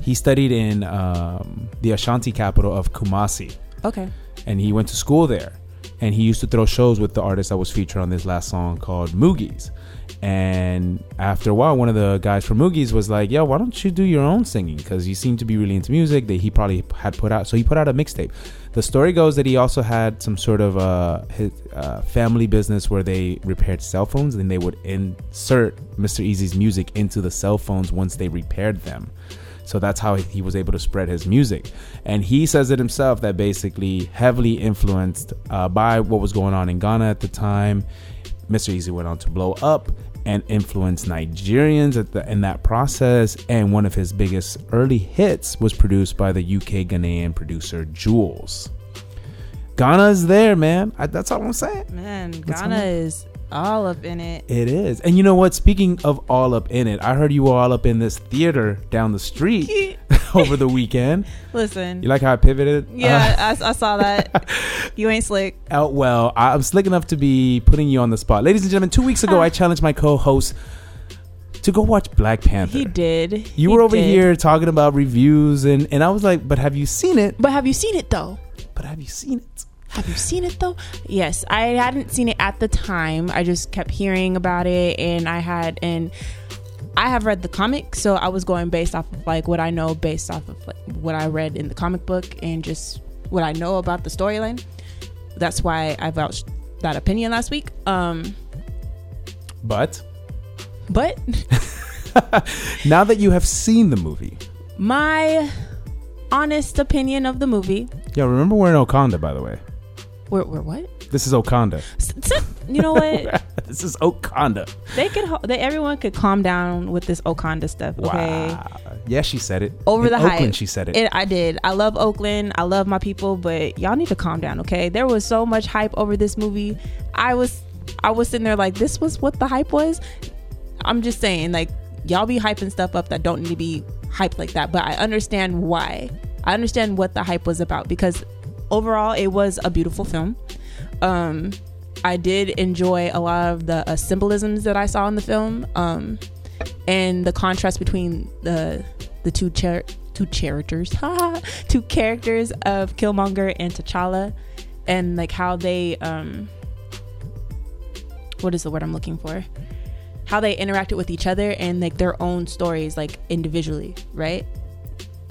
he studied in um, the Ashanti capital of Kumasi. Okay. and he went to school there and he used to throw shows with the artist that was featured on this last song called Mugeez. And after a while, one of the guys from Mugeez was like, "Yo, why don't you do your own singing? Because you seem to be really into music." That he probably had put out. So he put out a mixtape. The story goes that he also had some sort of uh, uh, family business where they repaired cell phones, and they would insert Mr. Eazi's music into the cell phones once they repaired them. So that's how he was able to spread his music. And he says it himself that basically heavily influenced uh, by what was going on in Ghana at the time. Mr. Eazi went on to blow up and influence Nigerians at the, in that process. And one of his biggest early hits was produced by the UK Ghanaian producer Juls. Ghana is there, man. I, that's all I'm saying. Man, That's Ghana all. is all up in it. It is. And you know what? Speaking of all up in it, I heard you were all up in this theater down the street [laughs] [laughs] over the weekend. Listen. You like how I pivoted? Yeah, I, I saw that. [laughs] you ain't slick. Uh, oh, well, I'm slick enough to be putting you on the spot. Ladies and gentlemen, two weeks ago, I challenged my co host to go watch Black Panther. He did. you He were over did. here talking about reviews, and, and I was like, but have you seen it? But have you seen it though? But have you seen it? Have you seen it though? Yes, I hadn't seen it at the time. I just kept hearing about it, and I had and I have read the comic, so I was going based off of like what I know, based off of like what I read in the comic book, and just what I know about the storyline. That's why I vouched that opinion last week. Um, But but [laughs] now that you have seen the movie, my honest opinion of the movie, yeah, remember we're in Oakanda, by the way. We're, we're what? This is Oakanda. You know what? [laughs] this is Oakanda. they could, they everyone could calm down with this Oakanda stuff. Okay. Yeah, she said it. over In the Oakland, hype. she said it. I did. I love Oakland. I love my people, but y'all need to calm down, okay? There was so much hype over this movie. I was I was sitting there like this was what the hype was. I'm just saying like y'all be hyping stuff up that don't need to be hyped like that, but I understand why. I understand what the hype was about because overall it was a beautiful film. Um I did enjoy a lot of the uh, symbolisms that I saw in the film. Um and the contrast between the the two two characters [laughs] two characters of Killmonger and T'Challa and like how they um what is the word I'm looking for how they interacted with each other and like their own stories like individually right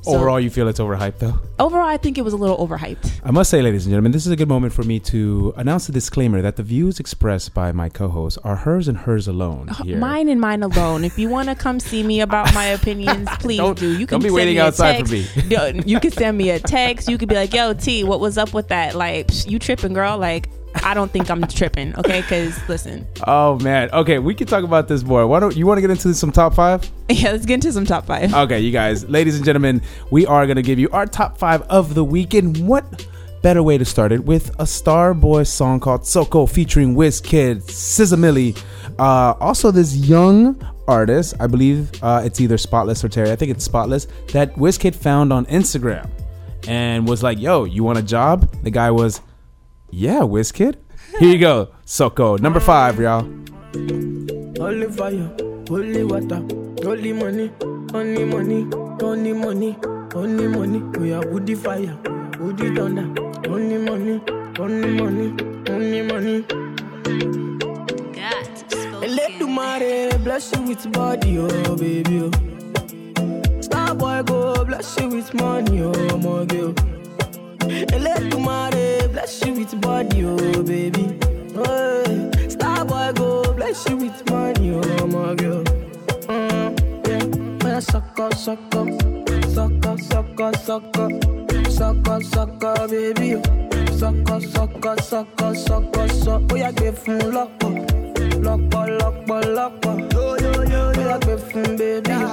So- Overall, you feel it's overhyped, though. overall I think it was a little overhyped I must say, ladies and gentlemen, this is a good moment for me to announce a disclaimer that the views expressed by my co hosts are hers and hers alone. Here. mine and mine alone if you want to come see me about my opinions [laughs] please Don't- do you can don't be waiting outside for me. [laughs] You can send me a text you could be like yo t what was up with that like you tripping girl like I don't think I'm tripping. Okay, because listen, Oh man. Okay, we can talk about this more. Why don't you want to get into some top five? yeah, let's get into some top five. Okay, you guys, ladies and gentlemen, we are gonna give you our top five of the week. And what better way to start it with a Starboy song called Soco featuring Wizkid, Ceeza Milli. Uh, also, this young artist, I believe uh, it's either Spotless or Terry. I think it's Spotless that Wizkid found on Instagram and was like, "Yo, you want a job?" The guy was, "Yeah, Wizkid." Here you go, Soco, number five, y'all. Holy fire, holy water, holy money, only money, only money, only money. We are woody fire, woody thunder, only money, only money, only money. Eledumare bless you with body, oh baby, oh. Starboy go bless you with money, oh my girl. Eledumare bless you with body, oh baby. Oh, Starboy go bless you with money, oh my girl. Mm, yeah. Suck up, suck up, suck up, suck up, suck up, suck up, suck up, baby. oh. Suck up, suck up, suck up, suck up, suck up. Oh, yeah, give him lock up, lock up, lock up, lock up. Yo, yo, yo, yo. yeah, give him, baby. oh.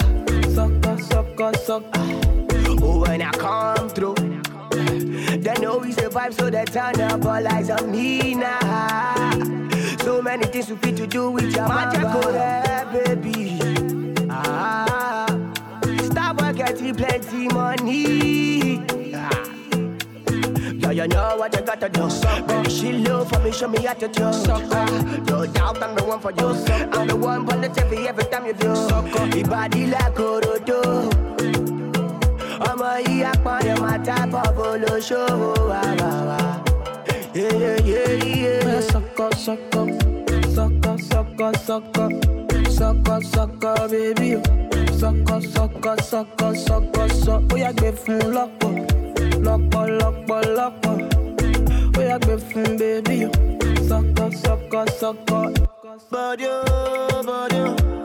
Suck up, suck up, suck up. Oh, when I come through, they know we survive, so they turn up all eyes on me now. So many things we fit to do with your magic, yeah, baby. Ah, stop getting plenty money. Ah. Yeah, you know what you gotta do. Baby, she low for me, show me how to do. Ah, no doubt I'm the one for you. I'm the one for the TV every time you do. Your body like Orodo. Ọmọ yìí apọ̀yọ̀ máa tábọ̀ bolóṣòwò wà wà wà. Yeah, sucker, sucker, sucker, sucker, sucker, sucker, sucker, baby. Sucker, sucker, sucker, sucker, sucker. Ó yá gbé fún lọ́pọ̀, lọ́pọ̀, lọ́pọ̀, lọ́pọ̀. Ó yá gbé fún baby. Sucker, sucker, sucker. Body, oh, body, oh. Girl,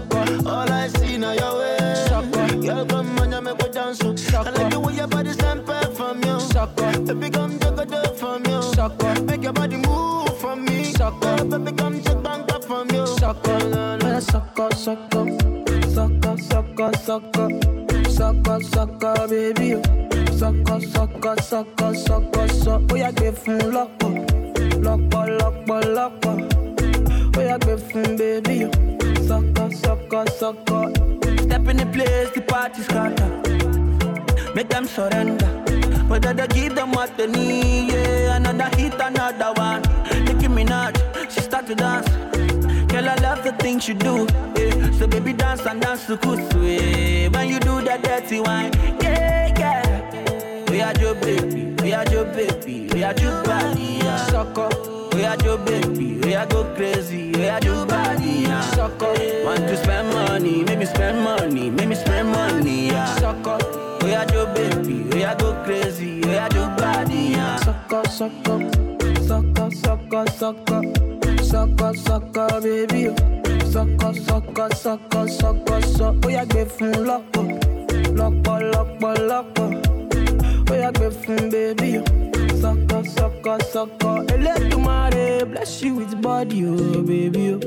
sucker. All I see now your way, eh. sucker. Girl, come on, you make me dance, oh. I like the way your body stand back from you, sucker. Baby, come take a dip from you, sucker. Make your body move for me, sucker. Baby, come take bank up from you, sucker. I sucker, sucker, sucker, sucker, sucker, sucker, sucker, baby. Sucker, sucker, sucker, sucker, sucker. Ó yá gbé fún lọ́pọ̀, lọ́pọ̀, lọ́pọ̀, lọ́pọ̀. Ó yá gbé fún baby. Sucker, sucker, sucker. Step in the place, the party scatter. Make them surrender. Whether they give them what they need, yeah. Another hit, another one. Nicki Minaj, she start to dance. Girl, I love the things you do, yeah. So baby, dance and dance to kusu, yeah. When you do that dirty wine, yeah, yeah. We are your baby, we are your baby, we are your body, yeah. Sucker. Are your baby, are go crazy, are your body, yeah. Sucker. Want to spend money, make me spend money, make me spend money, yeah. Sucker. We are your baby, we are go crazy, are your body, yeah. Sucker, sucker, sucker, sucker, sucker, sucker, sucker, baby. Sucker, sucker, sucker, sucker, sucker. Ó yá gbé fún lọ́pọ̀, lọ́pọ̀, lọ́pọ̀, lọ́pọ̀. Ó yá gbé fún baby. Sucker, sucker, sucker. Elédùmarè bless you with body, oh baby. oh.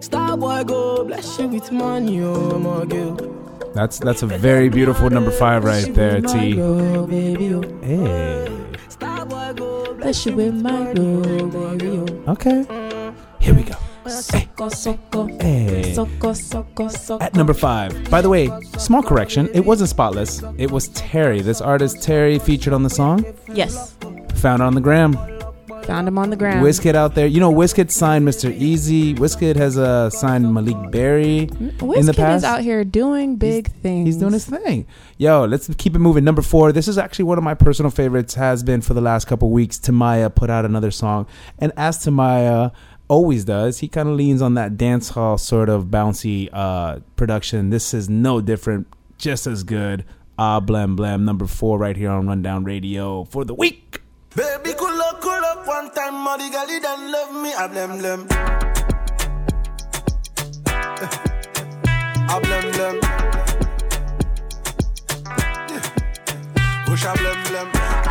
Starboy go bless you with money, oh my girl. That's that's a very beautiful number five right there, T. Girl, baby, oh. Hey. Bless you with my girl, baby. oh. Okay. Here we go. Hey. At number five. By the way, small correction. It wasn't Spotless. It was Terry. This artist Terry featured on the song. Yes, Found on the gram. found him on the ground. Wizkid out there. You know, Wizkid signed Mr. Eazi. Wizkid has uh, signed Maleek Berry in the Wizkid past. is out here doing big things. He's doing his thing. Yo, let's keep it moving. Number four. This is actually one of my personal favorites. Has been for the last couple weeks. Timaya put out another song, and as Timaya always does, he kind of leans on that dance hall sort of bouncy uh, production. This is no different. Just as good. Ah Blem Blem, number four right here on Rundown Radio for the week. Baby, cool up, cool up one time, Molly Gally don't love me, I blem blem. I blem blem. Push a blem blem.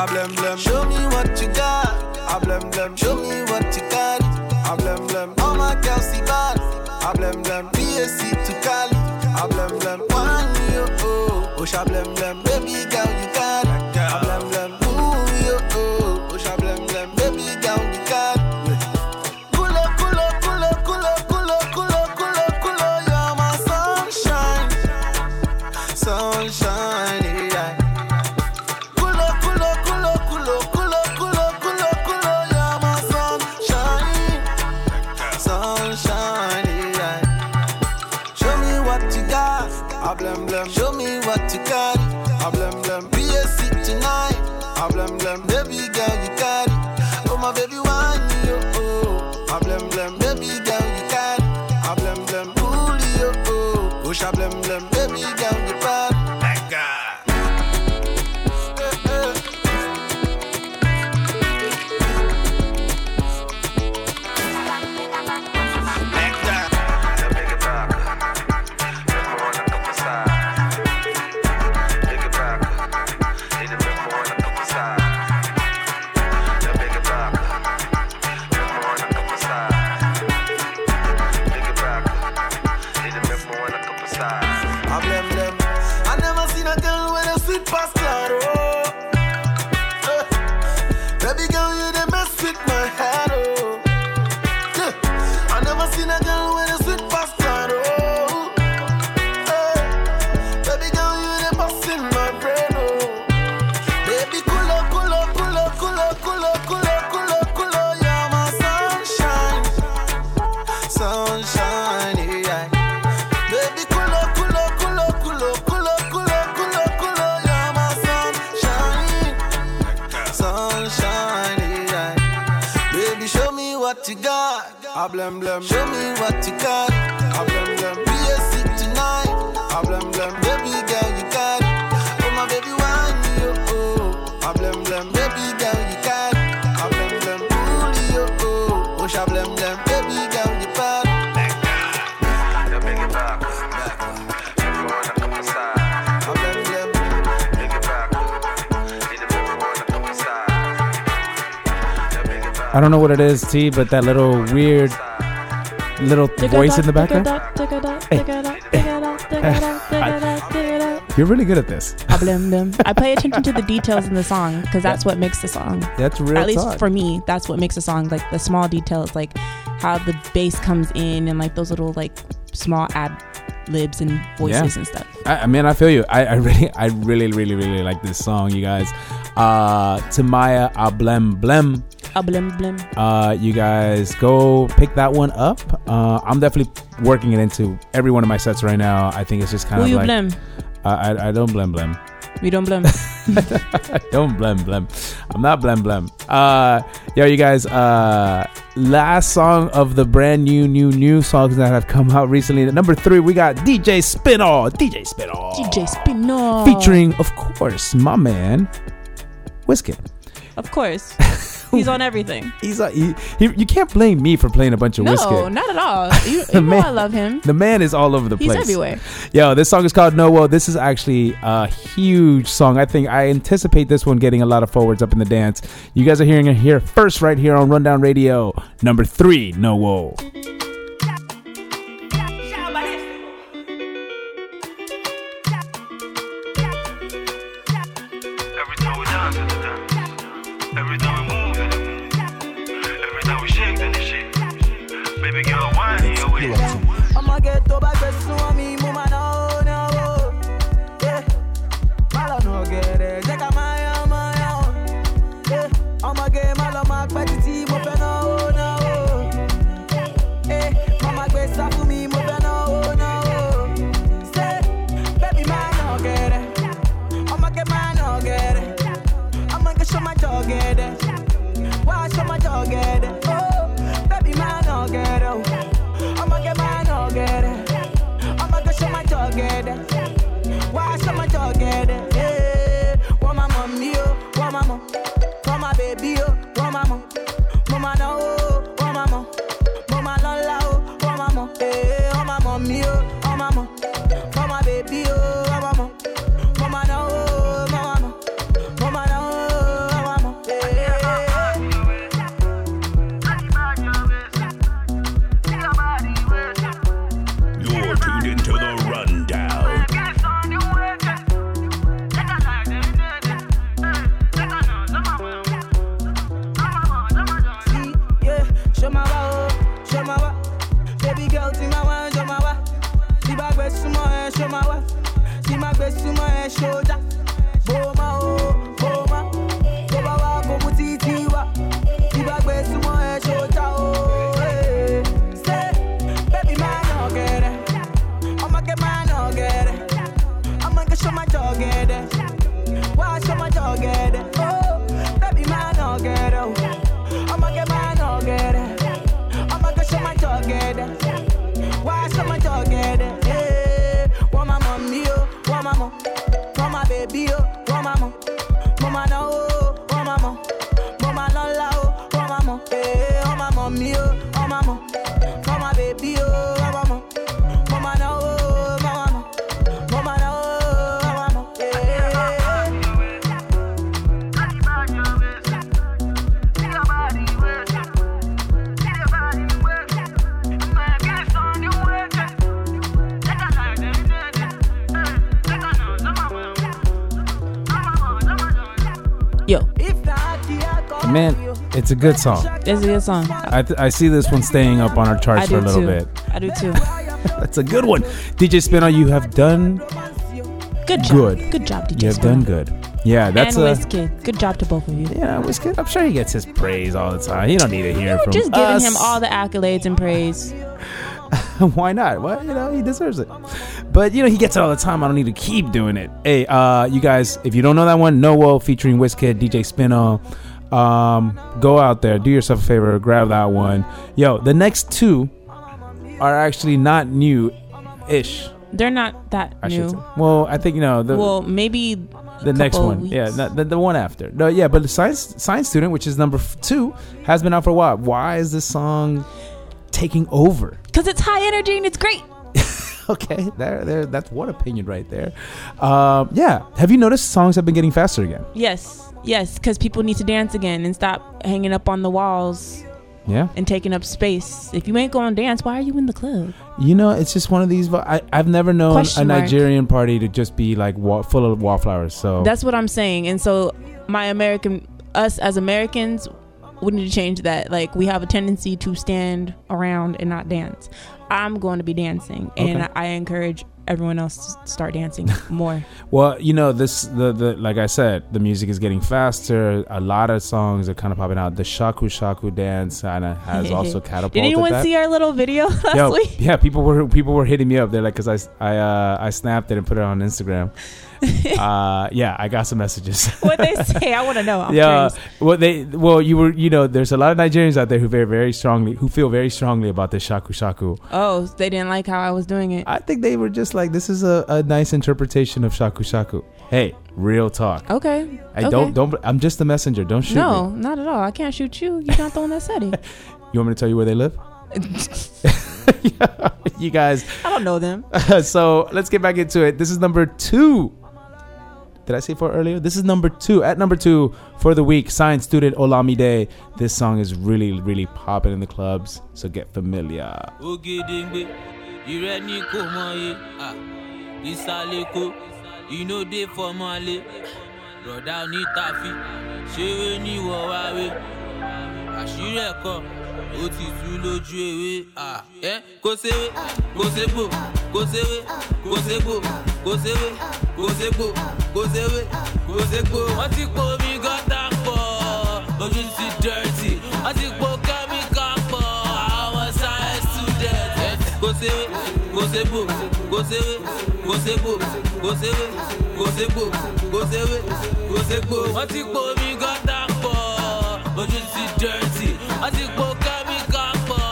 A blem blem. Show me what you got. I blem blem. Show me what you got. I blem blem. All my girls see bad. I blem blem. BSC to Cali. I blem blem. One yo oh. oh. Push a blem blem. But that little weird little voice in the background. You're really good at this. I them. [laughs] I pay attention to the details in the song because that's what makes the song. That's real At least talk. for me, that's what makes a song. Like the small details, like how the bass comes in and like those little like small ad libs and voices and stuff. I, I mean, I feel you. I, I really, I really, really, really like this song, you guys. Uh, Timaya Ablem Blem. A blem blem. Uh, you guys go pick that one up. Uh, I'm definitely working it into every one of my sets right now. I think it's just kind Who of you like blem? Uh, I, I don't blem blem. We don't blem. I [laughs] don't blem blem. I'm not blem blem. Uh, yo, you guys. Uh, last song of the brand new, new, new songs that have come out recently. At number three, we got DJ Spinall. DJ Spinall. DJ Spinall. Featuring, of course, my man, Whiskey. Of course. [laughs] [laughs] He's on everything. He's a, he, he, you can't blame me for playing a bunch of No, Whiskey. No, not at all. You, [laughs] you know I love him. The man is all over the He's place. everywhere. Yo, this song is called Nowo. This is actually a huge song. I think I anticipate this one getting a lot of forwards up in the dance. You guys are hearing it here first, right here on Rundown Radio. Number three, Nowo. get it. Baby, man, no get it. I'ma get man, no get it. I'ma go show my dog get it. Why show my dog get it? It's a good song. it's a good song. I, th- I see this one staying up on our charts for a little too. bit. I do too. [laughs] That's a good one. DJ Spinall, you have done Good job. good. Good job, DJ You have Spinall. done good. Yeah, that's and a. Wizkid. Good job to both of you. Yeah, Wizkid. I'm sure he gets his praise all the time. You don't need to hear from us. Just giving us. him all the accolades and praise. [laughs] Why not? Well, you know, he deserves it. But you know, he gets it all the time. I don't need to keep doing it. Hey, uh, you guys, if you don't know that one, Noel featuring Wizkid, DJ Spinall, um, go out there, do yourself a favor, grab that one. Yo, the next two are actually not new ish. They're not that I new. should say. Well, I think you know the well, maybe the next one. weeks. Yeah, the, the, the one after. No, yeah, but the science science student, which is number two, has been out for a while. Why is this song taking over? because it's high energy and it's great. [laughs] Okay, there, there. That's one opinion right there. Um, yeah. Have you noticed songs have been getting faster again? Yes, yes, because people need to dance again and stop hanging up on the walls Yeah. and taking up space. If you ain't going to dance, why are you in the club? You know, it's just one of these. I, I've never known Question a mark. Nigerian party to just be like wa- full of wallflowers. So That's what I'm saying. And so, my American, us as Americans, we need to change that. Like, we have a tendency to stand around and not dance. I'm going to be dancing, and Okay. I encourage everyone else to start dancing [laughs] more. Well, you know, this the the like I said, the music is getting faster. A lot of songs are kind of popping out. The shaku shaku dance kind of has [laughs] also catapulted. Did anyone that. see our little video [laughs] last Yo, week? yeah, people were people were hitting me up. They're like, cause I I uh, I snapped it and put it on Instagram. [laughs] uh, yeah, I got some messages. [laughs] What they say? I want to know. I'm yeah, curious. well, they well, you were you know, there's a lot of Nigerians out there who very very strongly who feel very strongly about this shaku shaku. Oh, they didn't like how I was doing it. I think they were just like, this is a, a nice interpretation of shaku shaku. Hey, real talk. Okay. I okay. don't don't. I'm just the messenger. Don't shoot no, me. not at all. I can't shoot you. You're not the one that it. [laughs] You want me to tell you where they live? you guys. I don't know them. so let's get back into it. This is number two. Did I say four earlier? This is number two. At number two for the week, Science Student Olamide. This song is really, really popping in the clubs. So get familiar. Rọ̀dá onítàfi, ṣeré ní wọ̀wáwé, àṣírí ẹ̀kọ́, ó ti tú lójú ewé, ẹ́ kó séwé, kó ségbò, kó séwé, kó ségbò, kó séwé, kó ségbò, kó séwé, kó ségbò. Wọ́n ti po omi gọ́tà pọ̀, ojú ti dirty, wọ́n ti po kẹ́míkà pọ̀, àwọn science students. Kò séwé, kò ségbò, kò ségbò, kò séwé, kò ségbò. Wọ́n ti po omi gọ́tà pọ̀, ojú ti dirty, wọ́n ti po kẹ́míkà pọ̀,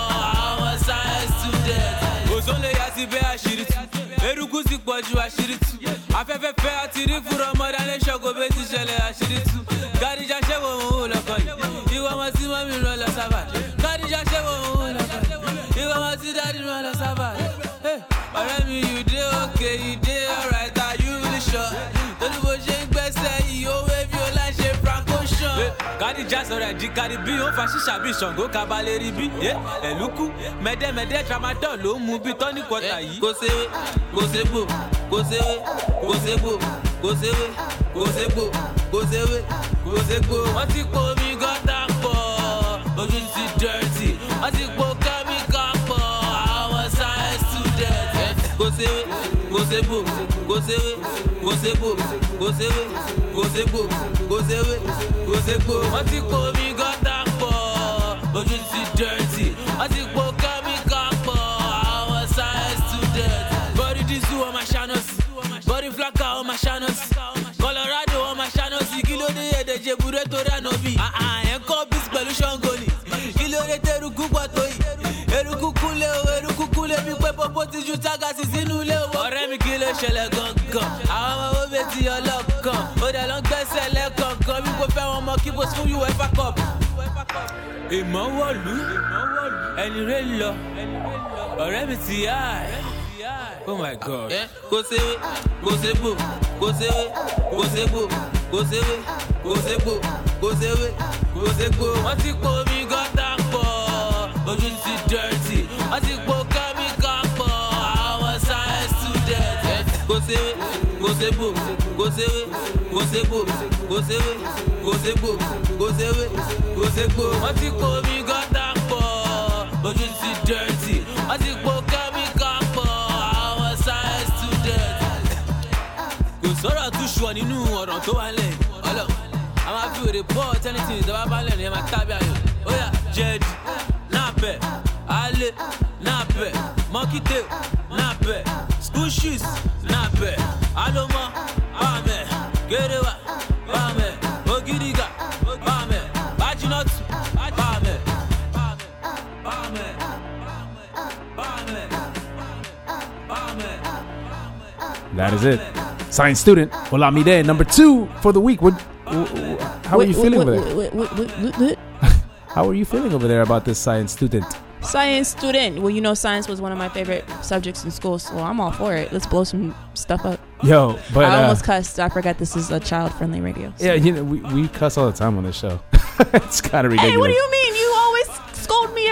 àwọn science students. Òṣòlè yà ti bẹ́ àṣírí tú, eruku ti pọ̀ ju àṣírí tú. Afẹ́fẹ́ fẹ́ àti rí fúnra ọmọdé ọ̀rẹ́ mi you dey okay, you dey alright, are you really sure? Torí bó ṣe ń gbẹ́sẹ̀ yìí, ó wé bí ó láì ṣe franco ṣan. Gàdíjà sọ̀rọ̀ ẹ̀jí kárí bí ó fa ṣíṣà bí ṣàngó kabalẹ̀ rí bí. Ẹ̀lúkú mẹ́dẹ́mẹ́dẹ́ tramadol ló ń mu bí tọ́ní kọta eh, yìí. Kò séwé, kò ségbò, kò séwé, kò ségbò, kò séwé, kò ségbò, kò séwé, kò ségbò. Wọ́n ti po omi gọ́tà pọ̀, ojú ti dirty. Wọ́n ti po kò ségbò, kò kò séwé kò ségbò kò séwé kò ségbò kò séwé kò ségbò. wọ́n ti kó mi gọ́tà pọ̀ ojú ti pọ́pọ́ ti ju tágàsì sínú ilé o. ọ̀rẹ́ mi kí ló ṣẹlẹ̀ gangan? Àwọn ọmọ owó bẹ́ẹ̀ ti ọlọ́kan? Ó dẹ̀ lọ ń gbẹ́sẹ̀ lẹ́kọ̀ọ̀kan bí kò fẹ́ wọn mọ kí bó fún uefa cup. ìmọ̀ wọ̀lú ẹni rẹ̀ lọ. Ọ̀rẹ́ mi ti yá ẹ̀. oh my god. Eh, kò séwé kò kò séwé kò kò séwé kò kò séwé kò ségbò. wọ́n ti kó mi gọ́tà pọ̀. Ojú ti kò séwé kò ségbò kò séwé kò ségbò. wọ́n ti kó mi gọ́tà pọ̀ ojú ti dẹ́rẹ́tì wọ́n ti po kẹ́míkà pọ̀ àwọn science student. kò sọ̀rọ̀ tún ṣùọ̀ nínú ọ̀rọ̀ tó wà lẹ̀ ọlọ́ a máa fi òde bọ́ tẹ́nitì ìjọba bá lẹ̀ ní ẹ̀ máa tábí ayò ó yà jẹ́ẹ̀dì nape, ale, nape, monkey tail, nape, school shoes, nape, aloma, bame, gerewa, bame, ogiriga, bame, bajinot, bame, bame, bame, bame. That is it. Science student, Olamide, number two for the week. What, wh- wh- how are you feeling over there? [laughs] How are you feeling over there about this science student? Science student. Well, you know, science was one of my favorite subjects in school, so I'm all for it. Let's blow some stuff up. Yo, but I uh, almost cussed. I forgot this is a child-friendly radio. so- yeah, you know, we, we cuss all the time on this show. [laughs] it's kind of ridiculous. Hey, what do you mean?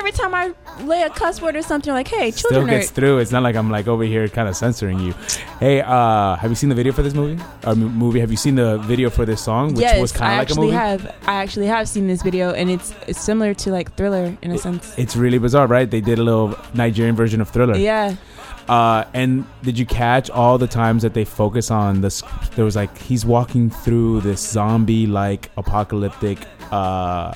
Every time I lay a cuss word or something. Like, hey, Still children gets are. through. It's not like I'm like over here kind of censoring you. Hey, uh, have you seen the video for this movie? Or m- movie? Have you seen the video for this song, which yes, was kind I of like a actually movie? have. I actually have seen this video, and it's it's similar to like Thriller in a sense. It's really bizarre, right? They did a little Nigerian version of Thriller. Yeah. Uh, and did you catch all the times that they focus on this? There was like he's walking through this zombie-like apocalyptic, uh,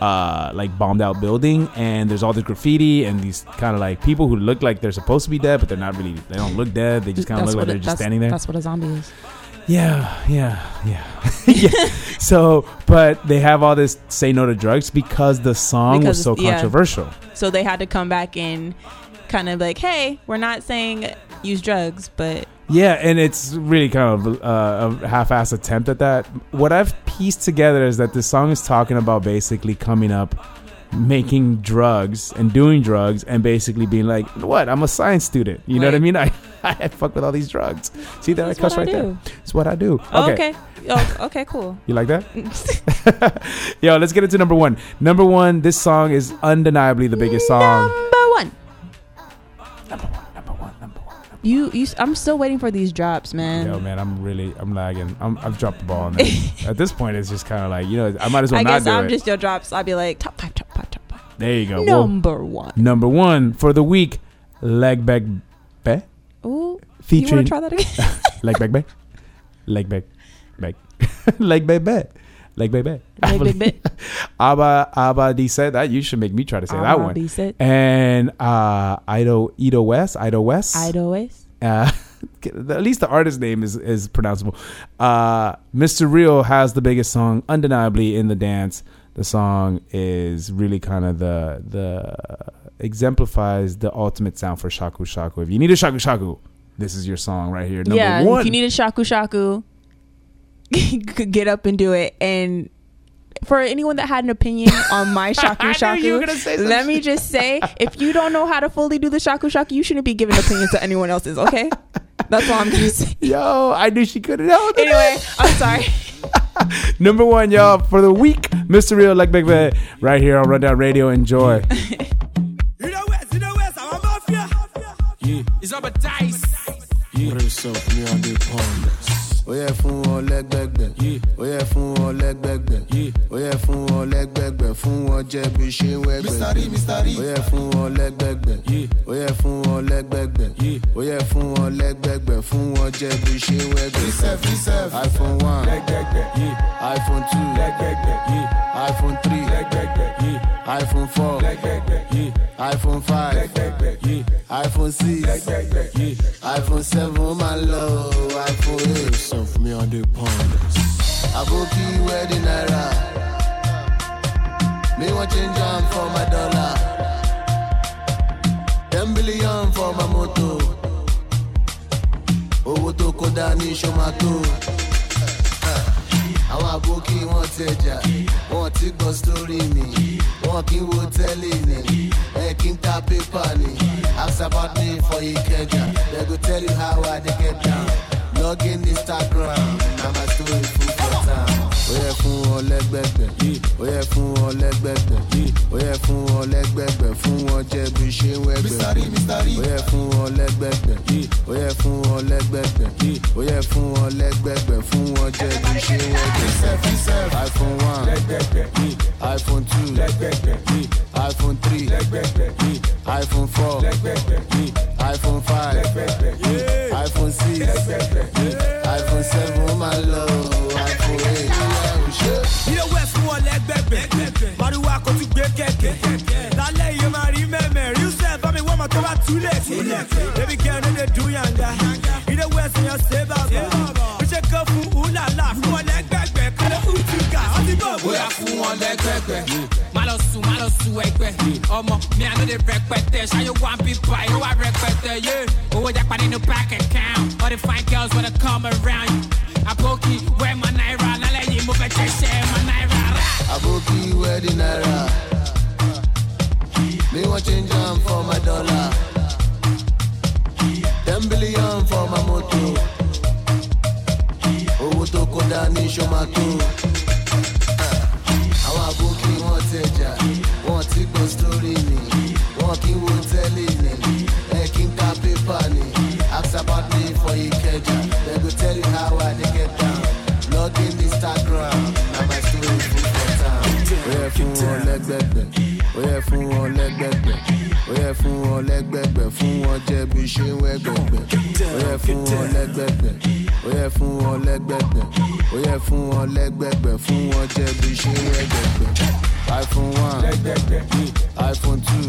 uh, like bombed out building, and there's all the graffiti and these kind of like people who look like they're supposed to be dead, but they're not really. They don't look dead. They just kind of look like they're it- just standing there. That's what a zombie is. Yeah, yeah, yeah. [laughs] yeah. So, but they have all this say no to drugs because the song was Because, so yeah. controversial. So they had to come back and kind of like, hey, we're not saying use drugs, but Yeah, and it's really kind of uh, a half-ass attempt at that. What I've pieced together is that this song is talking about basically coming up, making drugs and doing drugs, and basically being like, "What? I'm a science student. You know what I mean? [laughs] I I fuck with all these drugs. See that I cuss right do. there. It's what I do. Oh, okay. Oh, okay, cool. [laughs] You like that? [laughs] Yo, let's get into number one. Number one, this song is undeniably the biggest song. Number one. You, you, I'm still waiting for these drops, man. Yo, man, I'm really, I'm lagging. I'm, I've dropped the ball on. [laughs] At this point, it's just kind of like, you know, I might as well I not guess do I'm it. just your drops. I'll be like top five, top five, top five. there you go. Well, Number one. number one for the week, leg back, back, Ooh, you want featuring to try that again? [laughs] [laughs] leg back, back, leg back, back, leg back, back. Leg back, back. Leg back, back. Abba, Abba D said that. You should make me try to say that one. D said. And uh, Ido, Idowest, Ido West. Idowest. Uh, [laughs] at least the artist name is is pronounceable. Uh, Mr. Real has the biggest song, undeniably in the dance. The song is really kind of the the exemplifies the ultimate sound for shaku shaku. If you need a shaku shaku, this is your song right here. Number yeah, one. if you need a shaku shaku, [laughs] get up and do it. And for anyone that had an opinion on my [laughs] I shaku shaku, you were gonna say some let me just say, if you don't know how to fully do the shaku shaku, you shouldn't be giving opinions to anyone else's. Okay, that's all I'm gonna say. [laughs] Yo, I knew she couldn't help it. Anyway, I'm sorry. [laughs] Number one, y'all, for the week, Mr. Real, like big bad, right here on Rundown Radio. Enjoy. Yeah, it's up a dice. Yeah. Brace up, me and the pounders. ó yẹ fún wọn lẹ́gbẹ̀gbẹ̀. Ó yẹ fún wọn lẹ́gbẹ̀gbẹ̀. Ó yẹ fún wọn lẹ́gbẹ̀gbẹ̀ fún wọn jẹ́ bí ṣe wẹ́gbẹ̀. Mr. Rí, Mr. Rí. ó yẹ fún wọn lẹ́gbẹ̀gbẹ̀. Ó yẹ fún wọn lẹ́gbẹ̀gbẹ̀. Ó yẹ fún wọn lẹ́gbẹ̀gbẹ̀ fún wọn jẹ́ bí ṣe wẹ́gbẹ̀. Iphone one. Iphone two. Iphone three. Iphone four iphone five iphone six iphone seven ó máa lọ o, iphone eight. Some for me on the pond. Aboki wedding naira. Me want change am for my dollar. Ten billion for my moto. Owó tó kó dání ṣó máa tó. Àwọn àbókí wọn tẹjà, wọn ti gbọ́ sórí mi. Wọn kì í wo tẹ́lẹ̀ ni, ẹ kì í ta pépà ni. Ask about me for Ikeja, they go tell you how I dey get down. Log in Instagram, na my story yẹ fún wọn lẹ́gbẹ̀gbẹ̀, ó yẹ fún wọn lẹ́gbẹ̀gbẹ̀, ó yẹ fún wọn lẹ́gbẹ̀gbẹ̀, fún wọn jẹ́ bí ṣe wẹ́gbẹ̀. Ó yẹ fún wọn lẹ́gbẹ̀gbẹ̀, ó yẹ fún wọn lẹ́gbẹ̀gbẹ̀, ó yẹ fún wọn lẹ́gbẹ̀gbẹ̀, fún wọn jẹ́ bí ṣe wẹ́gbẹ̀. iPhone one, iPhone two, iPhone three, iPhone four, iPhone five, iPhone six, iPhone seven, ó máa lọ. Ilé west fún wọn lẹgbẹgbẹ mariwa kò tún gbé kẹkẹ lálẹ́ yìí máa rí mẹ́mẹ́ rí sẹ́ẹ̀ bá mi wọ́n mọ̀ tó bá túlẹ̀ sílẹ̀ baby girl no dey do yanga ilé west yan ṣe bàbá bí ṣe kọ́ fún ulala fún wọn lẹgbẹgbẹ kọ́lẹ́ utuka ọtí bọ̀ bóyá fún wọn lẹ́gbẹ̀gbẹ̀. má lọ sùn má lọ sùn ẹgbẹ́. ọmọ mi àná lè rẹpẹtẹ. Ṣáyé wá bí báyìí wá rẹpẹtẹ yé. owó japa nínú bank account. All the fine girls wanna come around you. àbókí wẹ́ẹ̀ ma náírà Aboki wedding naira. Me change for my dollar. Ten billion for my moto. Owó tó kó dání ṣó máa tó. Eh, àwọn àbókí wọn tẹjà, wọn ti gbọ́ sórí mi. Wọn kì í wo tẹ́lẹ̀ ni, ẹ kì í ka. Ask about me for Ikeja, wọn lẹ́gbẹ̀gbẹ̀, ó yẹ fún wọn lẹ́gbẹ̀gbẹ̀, ó yẹ fún wọn lẹ́gbẹ̀gbẹ̀, fún wọn jẹ́ bí ṣe. Ó yẹ fún wọn lẹ́gbẹ̀gbẹ̀, ó yẹ fún wọn lẹ́gbẹ̀gbẹ̀, ó yẹ fún wọn lẹ́gbẹ̀gbẹ̀, fún wọn jẹ́ bí ṣe iPhone one, iPhone two,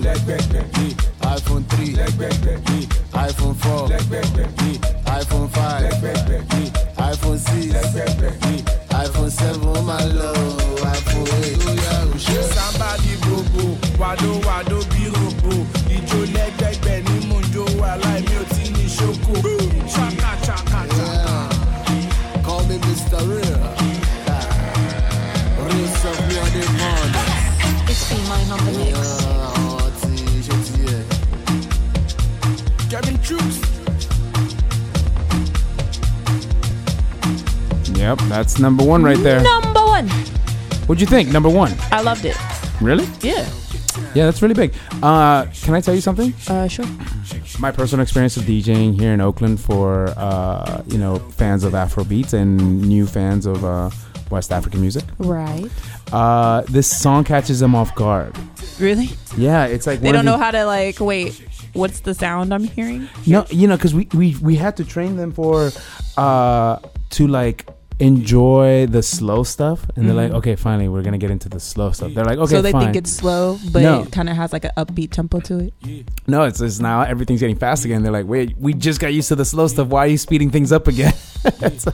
iPhone three, iPhone four, iPhone five, iPhone six, iPhone seven, ó máa lọ iPhone eight. O ṣe. Somebody gbogbo, wàdó wàdó bí robo. Ìjó lẹ́gbẹ̀gbẹ̀ ní mò ń jó wà láì ò tí ní ṣókò. Call me Mr. Real. Real stuff me on the morning. It's B mine on the mix. Ṣe ti. Kevin Troops. Yep, that's number one right there. Number one. What'd you think? Number one. I loved it. Really? Yeah. Yeah, that's really big. Uh, can I tell you something? Uh, sure. My personal experience of DJing here in Oakland for uh, you know fans of Afrobeats and new fans of uh, West African music. Right. Uh, this song catches them off guard. Really? Yeah, it's like They don't know how to like. Wait, what's the sound I'm hearing? No, you know, because we, we we had to train them for uh to like enjoy the slow stuff, and they're like, Mhm. okay, finally, we're gonna get into the slow stuff. They're like, okay, so they fine. think it's slow, but No. it kind of has like an upbeat tempo to it. No, it's, it's now everything's getting fast again. They're like, wait, we just got used to the slow stuff. Why are you speeding things up again? [laughs] it's,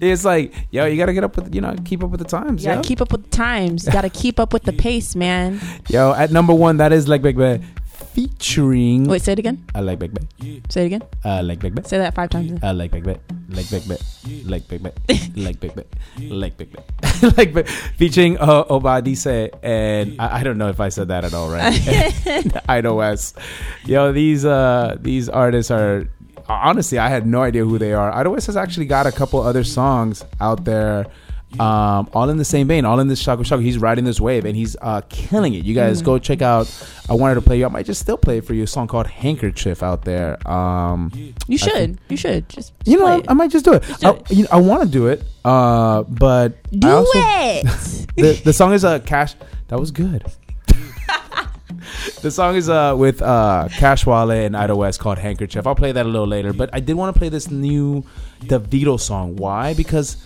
it's like, yo, you gotta get up with, you know, keep up with the times. Yeah, yo. keep up with the times. You gotta keep up with the [laughs] pace, man. Yo, at number one, that is like Big Bad featuring. Wait, say it again. I like Big Bad. Say it again. I like Big Bad. Say that five times. I like Big Bad. Like Big Bad. Like Big Bad. [laughs] Like Big Bad. Like Big Bad. [laughs] like Big Featuring uh, Obadice. And I, I don't know if I said that at all right. [laughs] IDOS. Yo, these uh these artists are honestly I had no idea who they are. IDOS has actually got a couple other songs out there Um, all in the same vein, all in this Shaku Shaku. He's riding this wave and he's uh, killing it. You guys Mhm. go check out. I wanted to play you. I might just still play it for you. A song called Handkerchief out there. Um, You should. think- You should. Just, you know, play I, it. I might just do it. do I, it. You know, I want to do it, uh, but Do also, it. [laughs] the the song is a uh, cash. That was good. The song is uh with uh Cash Wale and Idowest called Handkerchief. I'll play that a little later, but I did want to play this new Davido song. Why? Because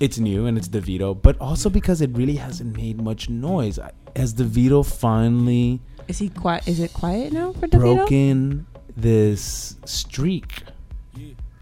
it's new and it's Davido, but also because it really hasn't made much noise. Has Davido finally Is he quiet? Is it quiet now for Davido? broken this streak?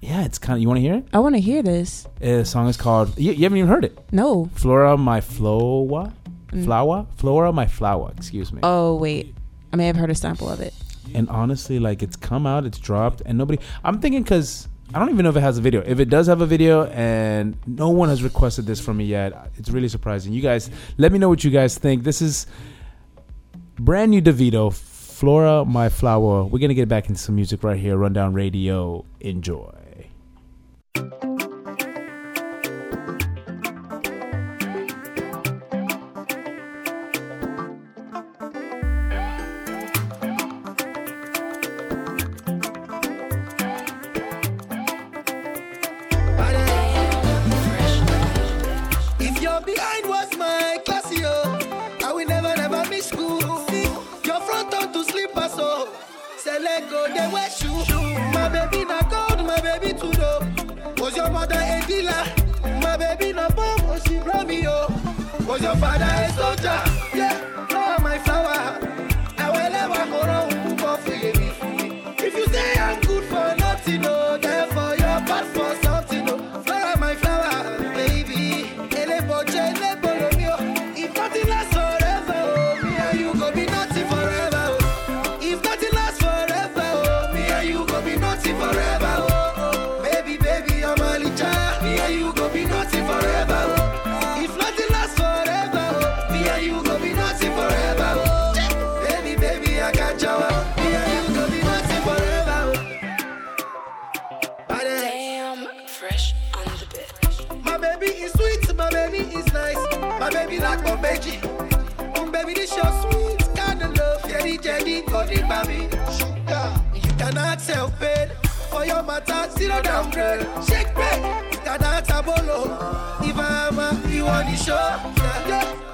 Yeah, it's kind of. You want to hear it? I want to hear this. Uh, The song is called. You, you haven't even heard it. No. Flora, my flower, Mm. flower, Flora, my flower. Excuse me. Oh wait, I may have heard a sample of it. And honestly, like it's come out, it's dropped, and nobody. I'm thinking because I don't even know if it has a video. If it does have a video, and no one has requested this from me yet, it's really surprising. You guys, let me know what you guys think. This is brand new Davido, Flora, my flower. We're gonna get back into some music right here. Rundown Radio. Enjoy. Go, they wear shoe. My baby not gold, my baby too dope. Was your mother a dealer? My baby not bomb, was she brought me, yo. Was your father a soldier? Yeah, flower, my flower. Matter, zero downgrade. Shake break, you cannot abolo. If I'm a, you on the show. Yeah,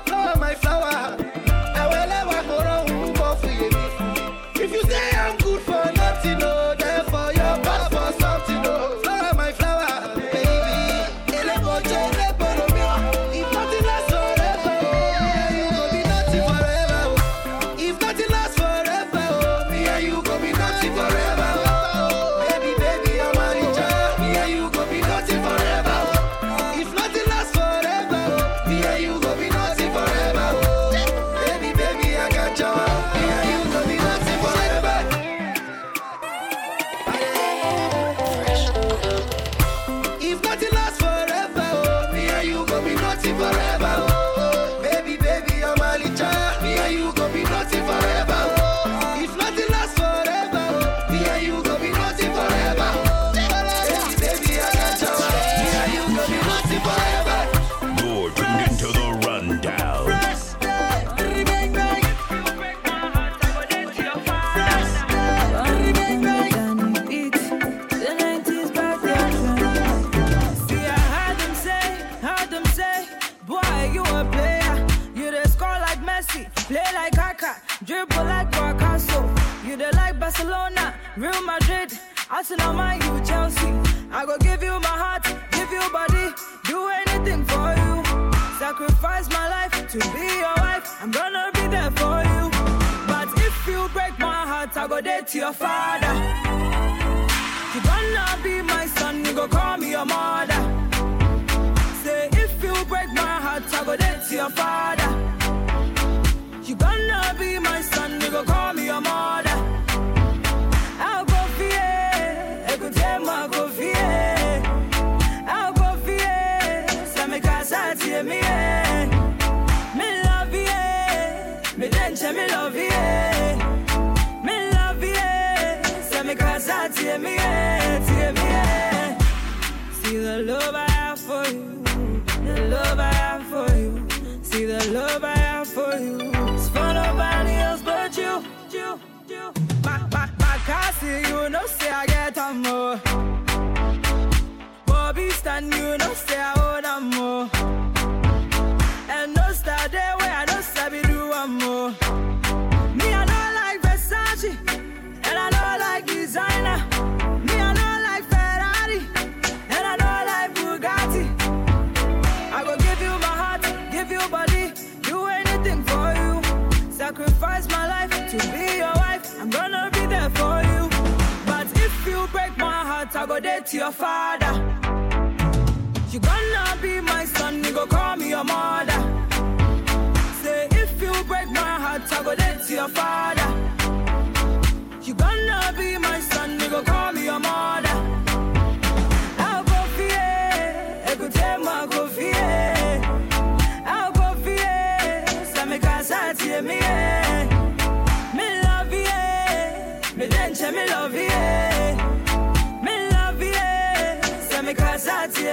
go to your father. You gonna be my son, you go call me your mother. Say if you break my heart, I go dead to your father.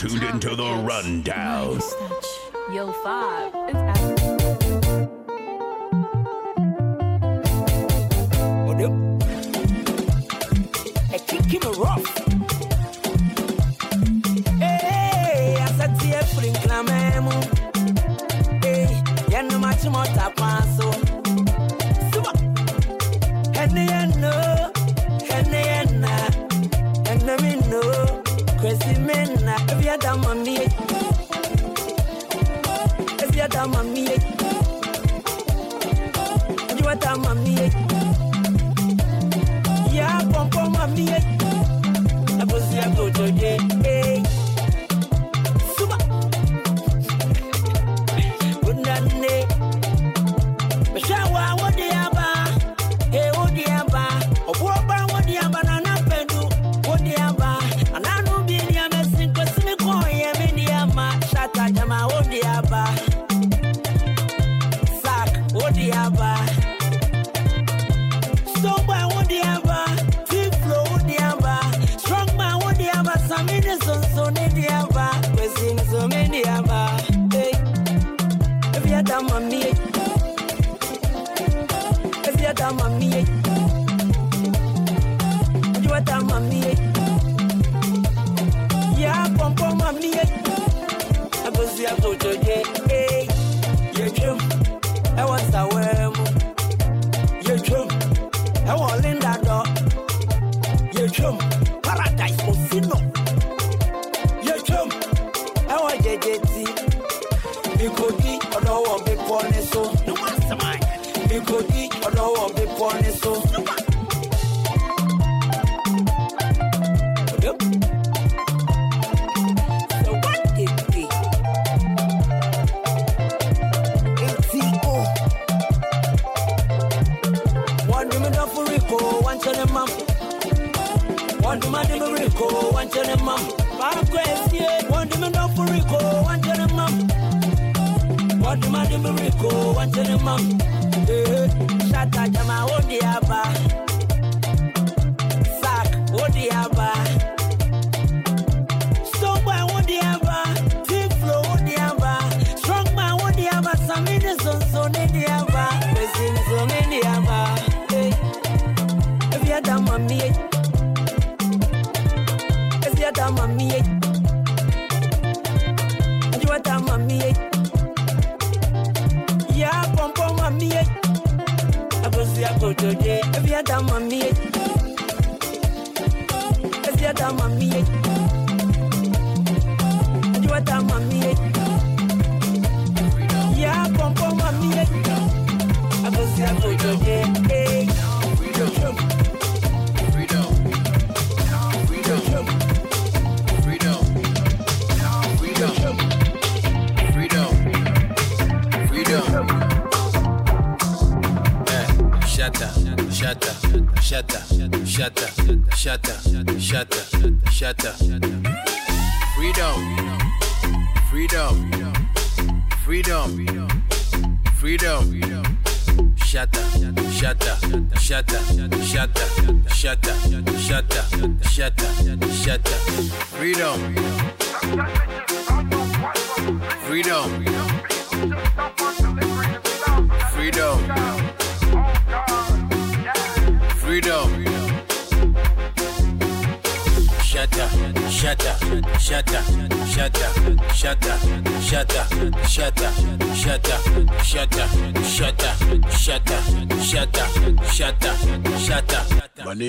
tuned into the rundown. Yo, five. It's what? I kick him rough. Hey, I said, dear, Frank Lamemo. Hey, you're no much more than the other mommy. It's the other mommy. You are the mommy. Yeah, pom pom mommy. I was here to. away. You I want Linda. You chum, paradise, Mosino. Mom.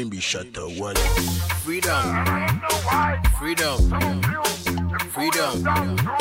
Limbi Shatta Wale. Freedom. Freedom. Freedom. Freedom.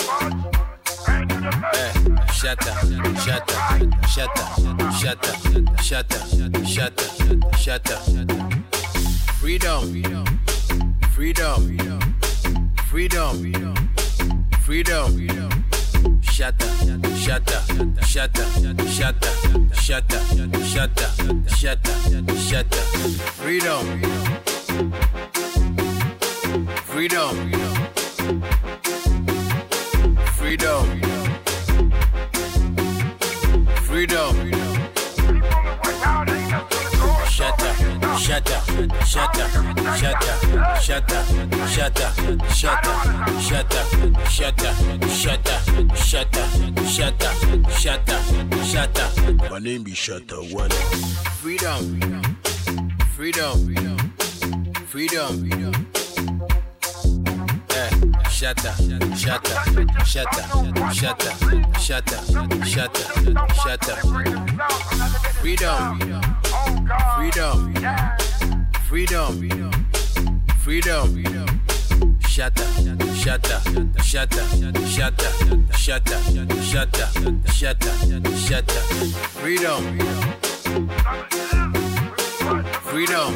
Shatter, shatter, shatter, shatter, shatter, shatter, shatter, up. Freedom, freedom, freedom, freedom. Shatter, shatter, shatter, shatter, shatter, shatter, shatter, shatter. shut up, shut up, shut up, shut up. Freedom. Freedom.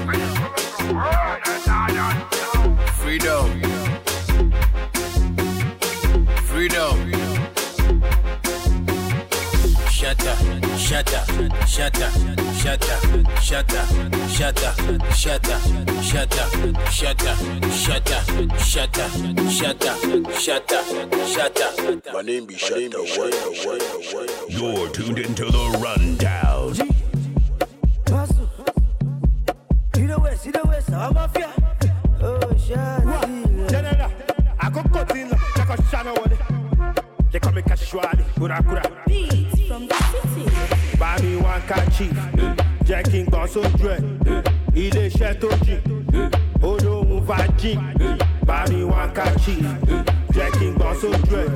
Freedom. Freedom. Shatta, shatta, shatta, shatta, shatta, shatta, shatta, shatta, shatta, shatta, shatta, shatta, shatta, shatta. My name be Shatta One. You're tuned into the rundown. Hustle. See the west, see the west, I'm a fear. Oh, shawty. General, I go cut in, check out Shatta Wale. They call me casually, kura kura. Beats from the city. Me one car chief, jẹ́ kí n gbọ́n sójú ẹ̀. Ilé-iṣẹ́ tó jìn, olóhùn. Buy me one car chief, jẹ́ kí n gbọ́n sójú ẹ̀.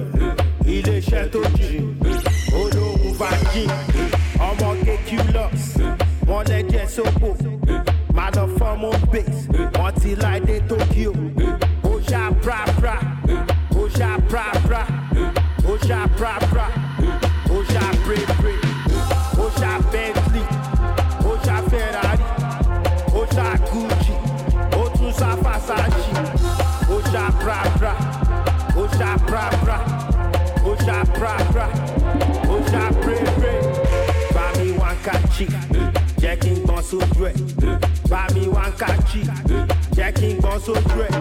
Ilé-iṣẹ́ tó jìn, olóhùn fàájì. Ọmọ kékulọ́s, wọ́n lẹ́jẹ̀ sóko. Máa lọ fọ́mù base, wọ́n ti láìdé Tokyo. Roja Bra Bra, Roja Bre Bentley, Roja Ferrari, Roja Gucci, ó Versace, Roja Bra Bra, Roja Bra Bra, Roja Bra Bra, Roja Bre Bre. Bá mi wákàtí, jẹ́ kí n gbọ́n sójú jẹ́ kí n gbọ́n sójú ẹ̀.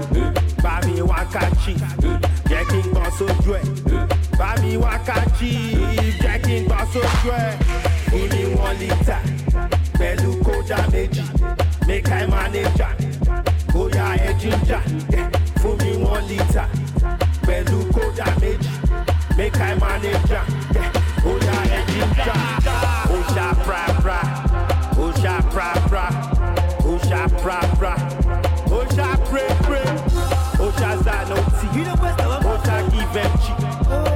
Bá mi wá ká chief, jẹ́ kí n gbọ́n sójú ẹ̀. Bá mi wá ká chief, jẹ́ kí n gbọ́n sójú ẹ̀. Fún méjì, make I manage am. Bóyá ẹ jíjà, fún mi wọ́n lítà pẹ̀lú méjì, make I manage am. Bóyá ẹ jíjà, ó ṣá prapra, ó ṣá prapra, ó ṣá Osha pray, pray. Osha's no OT. You know the Osha give them cheek. Oh.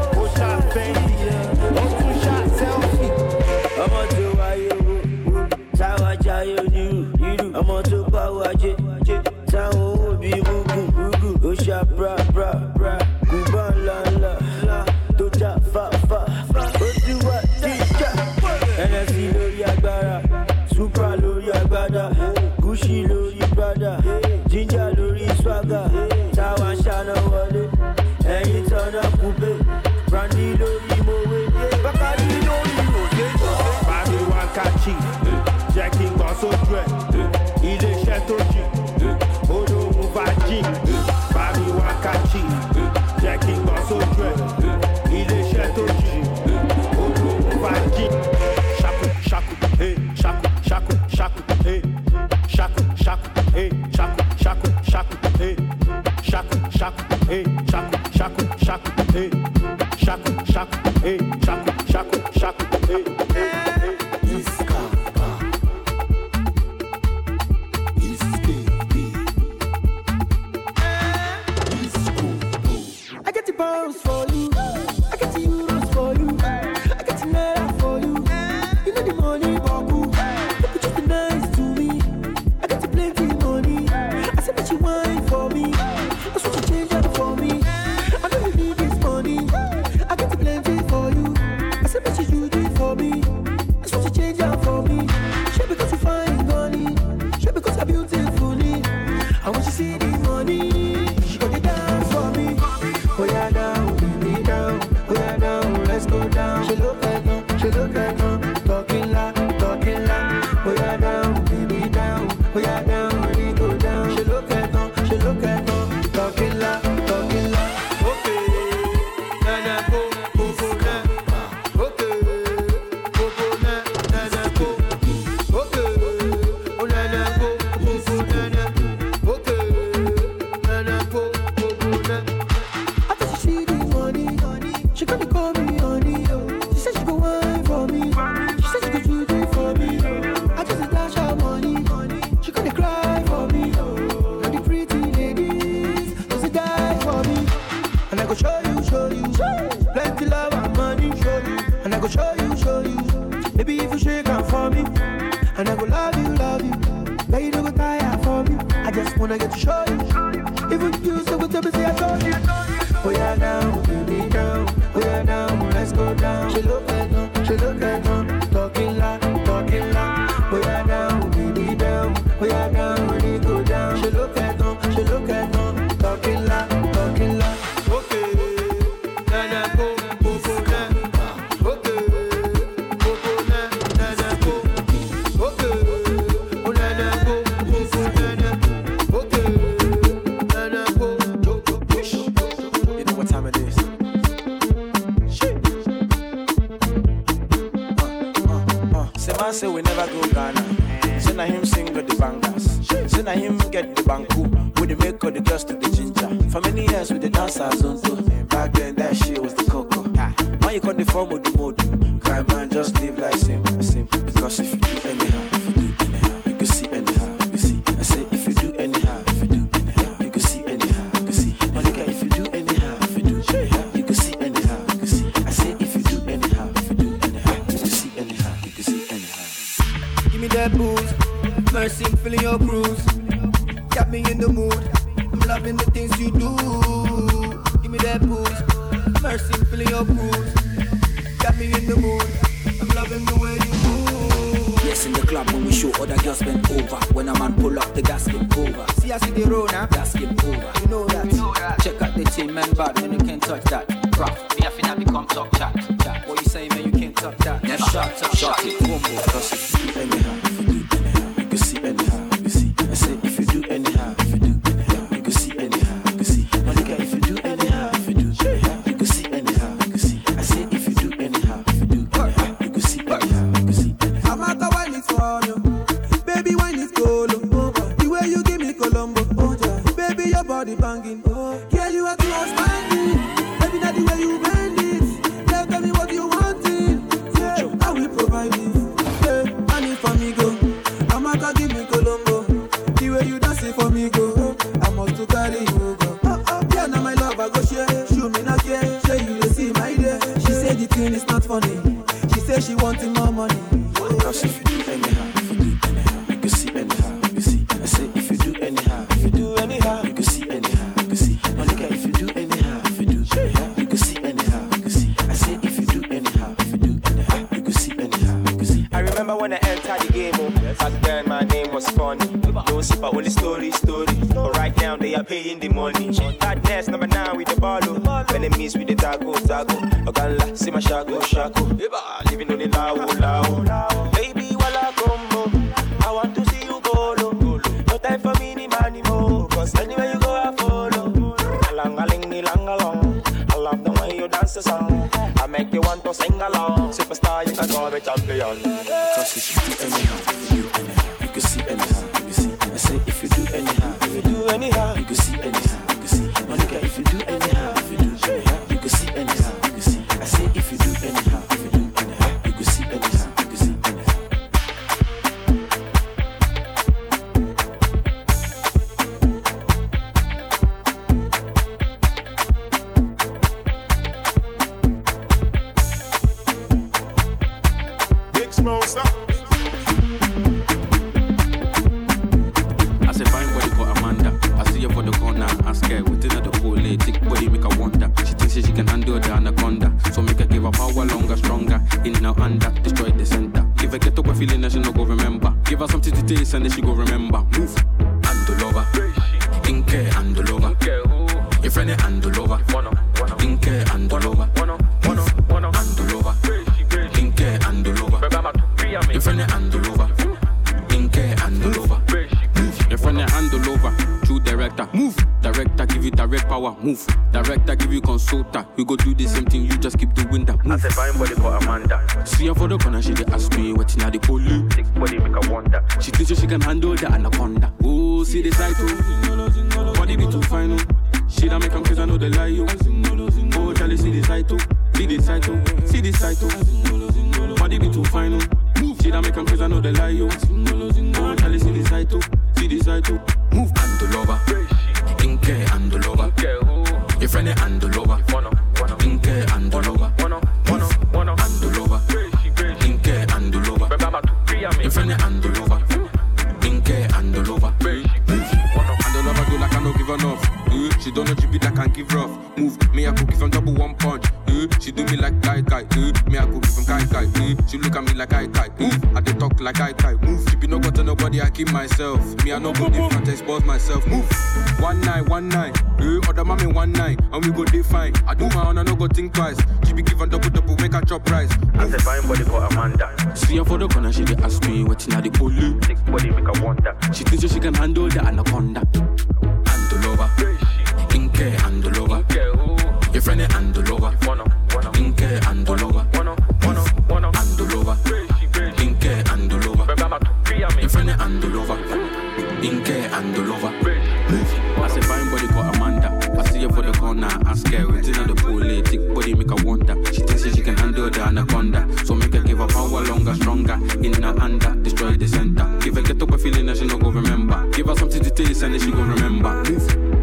I fine body called Amanda. I see her for the corner, ask her waiting at the police. Thick body make her wonder. She thinks she can handle the anaconda. So make her give her power longer, stronger. In her under, destroy the center. Give her get up a feeling that she no go remember. Give her something to taste and then she go remember.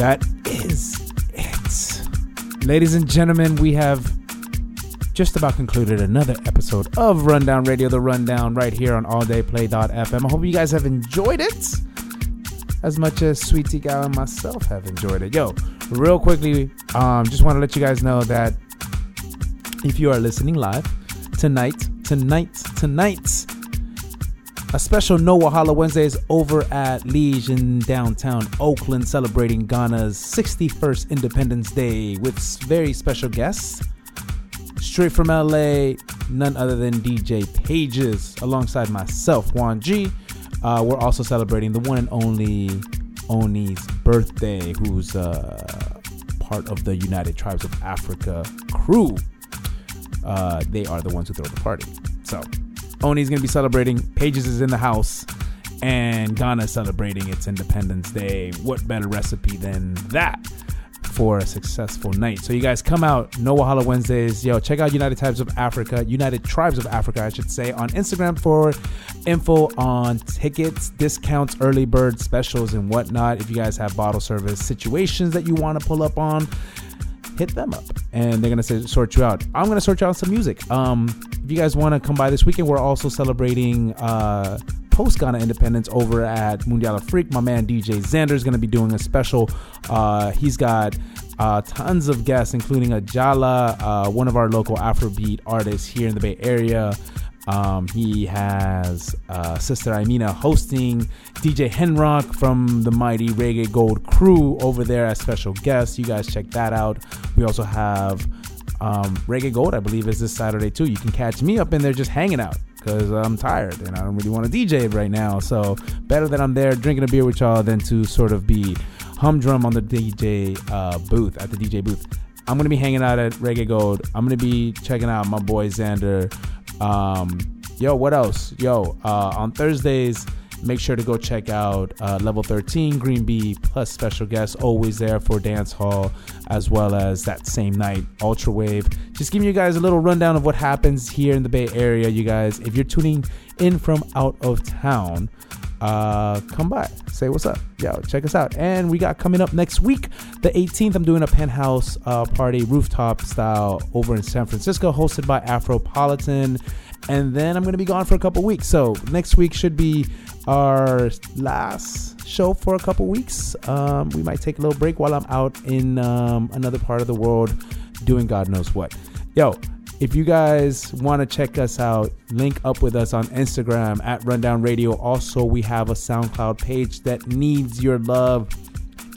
That is it. Ladies and gentlemen, we have just about concluded another episode of Rundown Radio, the Rundown, right here on alldayplay.fm. I hope you guys have enjoyed it as much as Sweetie Gal and myself have enjoyed it. Yo, real quickly, um, just want to let you guys know that if you are listening live tonight, tonight, tonight, a special No Wahala Wednesday is over at Liege in downtown Oakland, celebrating Ghana's 61st Independence Day with very special guests. Straight from LA, none other than DJ Pages, alongside myself, Juan G. Uh, we're also celebrating the one and only Oni's birthday, who's uh, part of the United Tribes of Africa crew. Uh, they are the ones who throw the party. So, Oni's going to be celebrating. Pages is in the house. And Ghana is celebrating its Independence Day. What better recipe than that for a successful night? So, you guys come out. No Wahala Wednesdays. Yo, check out United Tribes of Africa, United Tribes of Africa, I should say, on Instagram for info on tickets, discounts, early bird specials, and whatnot. If you guys have bottle service situations that you want to pull up on, hit them up and they're gonna say, sort you out. I'm gonna sort you out some music. Um, if you guys want to come by this weekend, we're also celebrating uh, post Ghana independence over at Mundial Freak. My man DJ Xander is gonna be doing a special. Uh, he's got uh, tons of guests, including a Jala, uh, one of our local Afrobeat artists here in the Bay Area. Um, he has uh, Sister Imina hosting DJ Henrock from the mighty Reggae Gold crew over there as special guests. You guys check that out. We also have um, Reggae Gold, I believe, is this Saturday too. You can catch me up in there just hanging out because I'm tired and I don't really want to DJ right now. So better that I'm there drinking a beer with y'all than to sort of be humdrum on the DJ uh, booth at the DJ booth. I'm gonna be hanging out at Reggae Gold. I'm gonna be checking out my boy Xander. Um, yo, what else? Yo, uh, on Thursdays, make sure to go check out uh, Level 13 Green Bee plus special guests always there for dance hall as well as that same night Ultra Wave. Just giving you guys a little rundown of what happens here in the Bay Area. You guys, if you're tuning in from out of town. Uh, come by, say what's up, yo, check us out. And we got coming up next week, the 18th. I'm doing a penthouse uh, party, rooftop style, over in San Francisco, hosted by Afropolitan. And then I'm gonna be gone for a couple weeks. So next week should be our last show for a couple weeks. Um, we might take a little break while I'm out in um, another part of the world doing God knows what. Yo, if you guys want to check us out, link up with us on Instagram at Rundown Radio. Also, we have a SoundCloud page that needs your love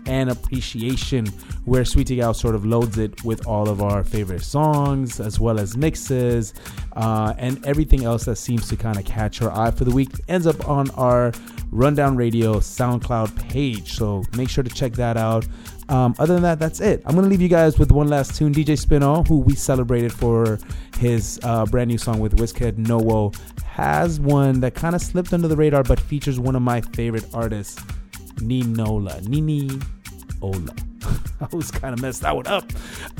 and appreciation, where Sweetie Gal sort of loads it with all of our favorite songs, as well as mixes, uh, and everything else that seems to kind of catch our eye for the week ends up on our Rundown Radio SoundCloud page. So make sure to check that out. Um, other than that, that's it. I'm gonna leave you guys with one last tune. DJ Spinall, who we celebrated for his uh, brand new song with Wizkid Nowo, has one that kind of slipped under the radar, but features one of my favorite artists, Ninola. Nini Ola. [laughs] I was kind of messed that one up.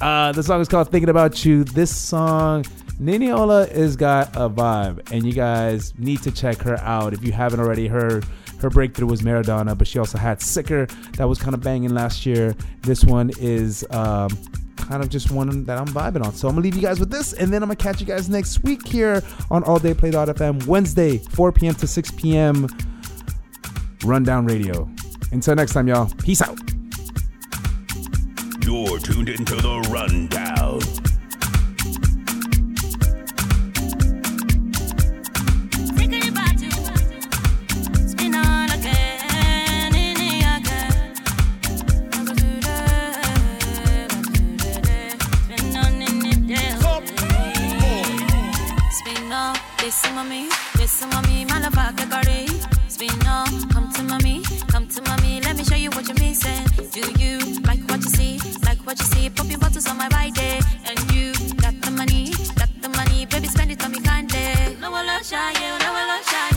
Uh, the song is called Thinking About You. This song, Niniola has got a vibe, and you guys need to check her out if you haven't already heard. Her breakthrough was Maradona, but she also had Sicker that was kind of banging last year. This one is um, kind of just one that I'm vibing on. So I'm gonna leave you guys with this, and then I'm gonna catch you guys next week here on All Day Play.fm, Wednesday, 4 p.m. to 6 p.m. Rundown Radio. Until next time, y'all. Peace out. You're tuned into the rundown. Listen mommy, listen mommy, my love I can carry. Spin on, come to mommy, come to mommy, let me show you what you're missing. Do you like what you see? Like what you see? Pop your bottles on my right there, and you got the money, got the money, baby, spend it on me kindly. No love shy, yeah, no love shy,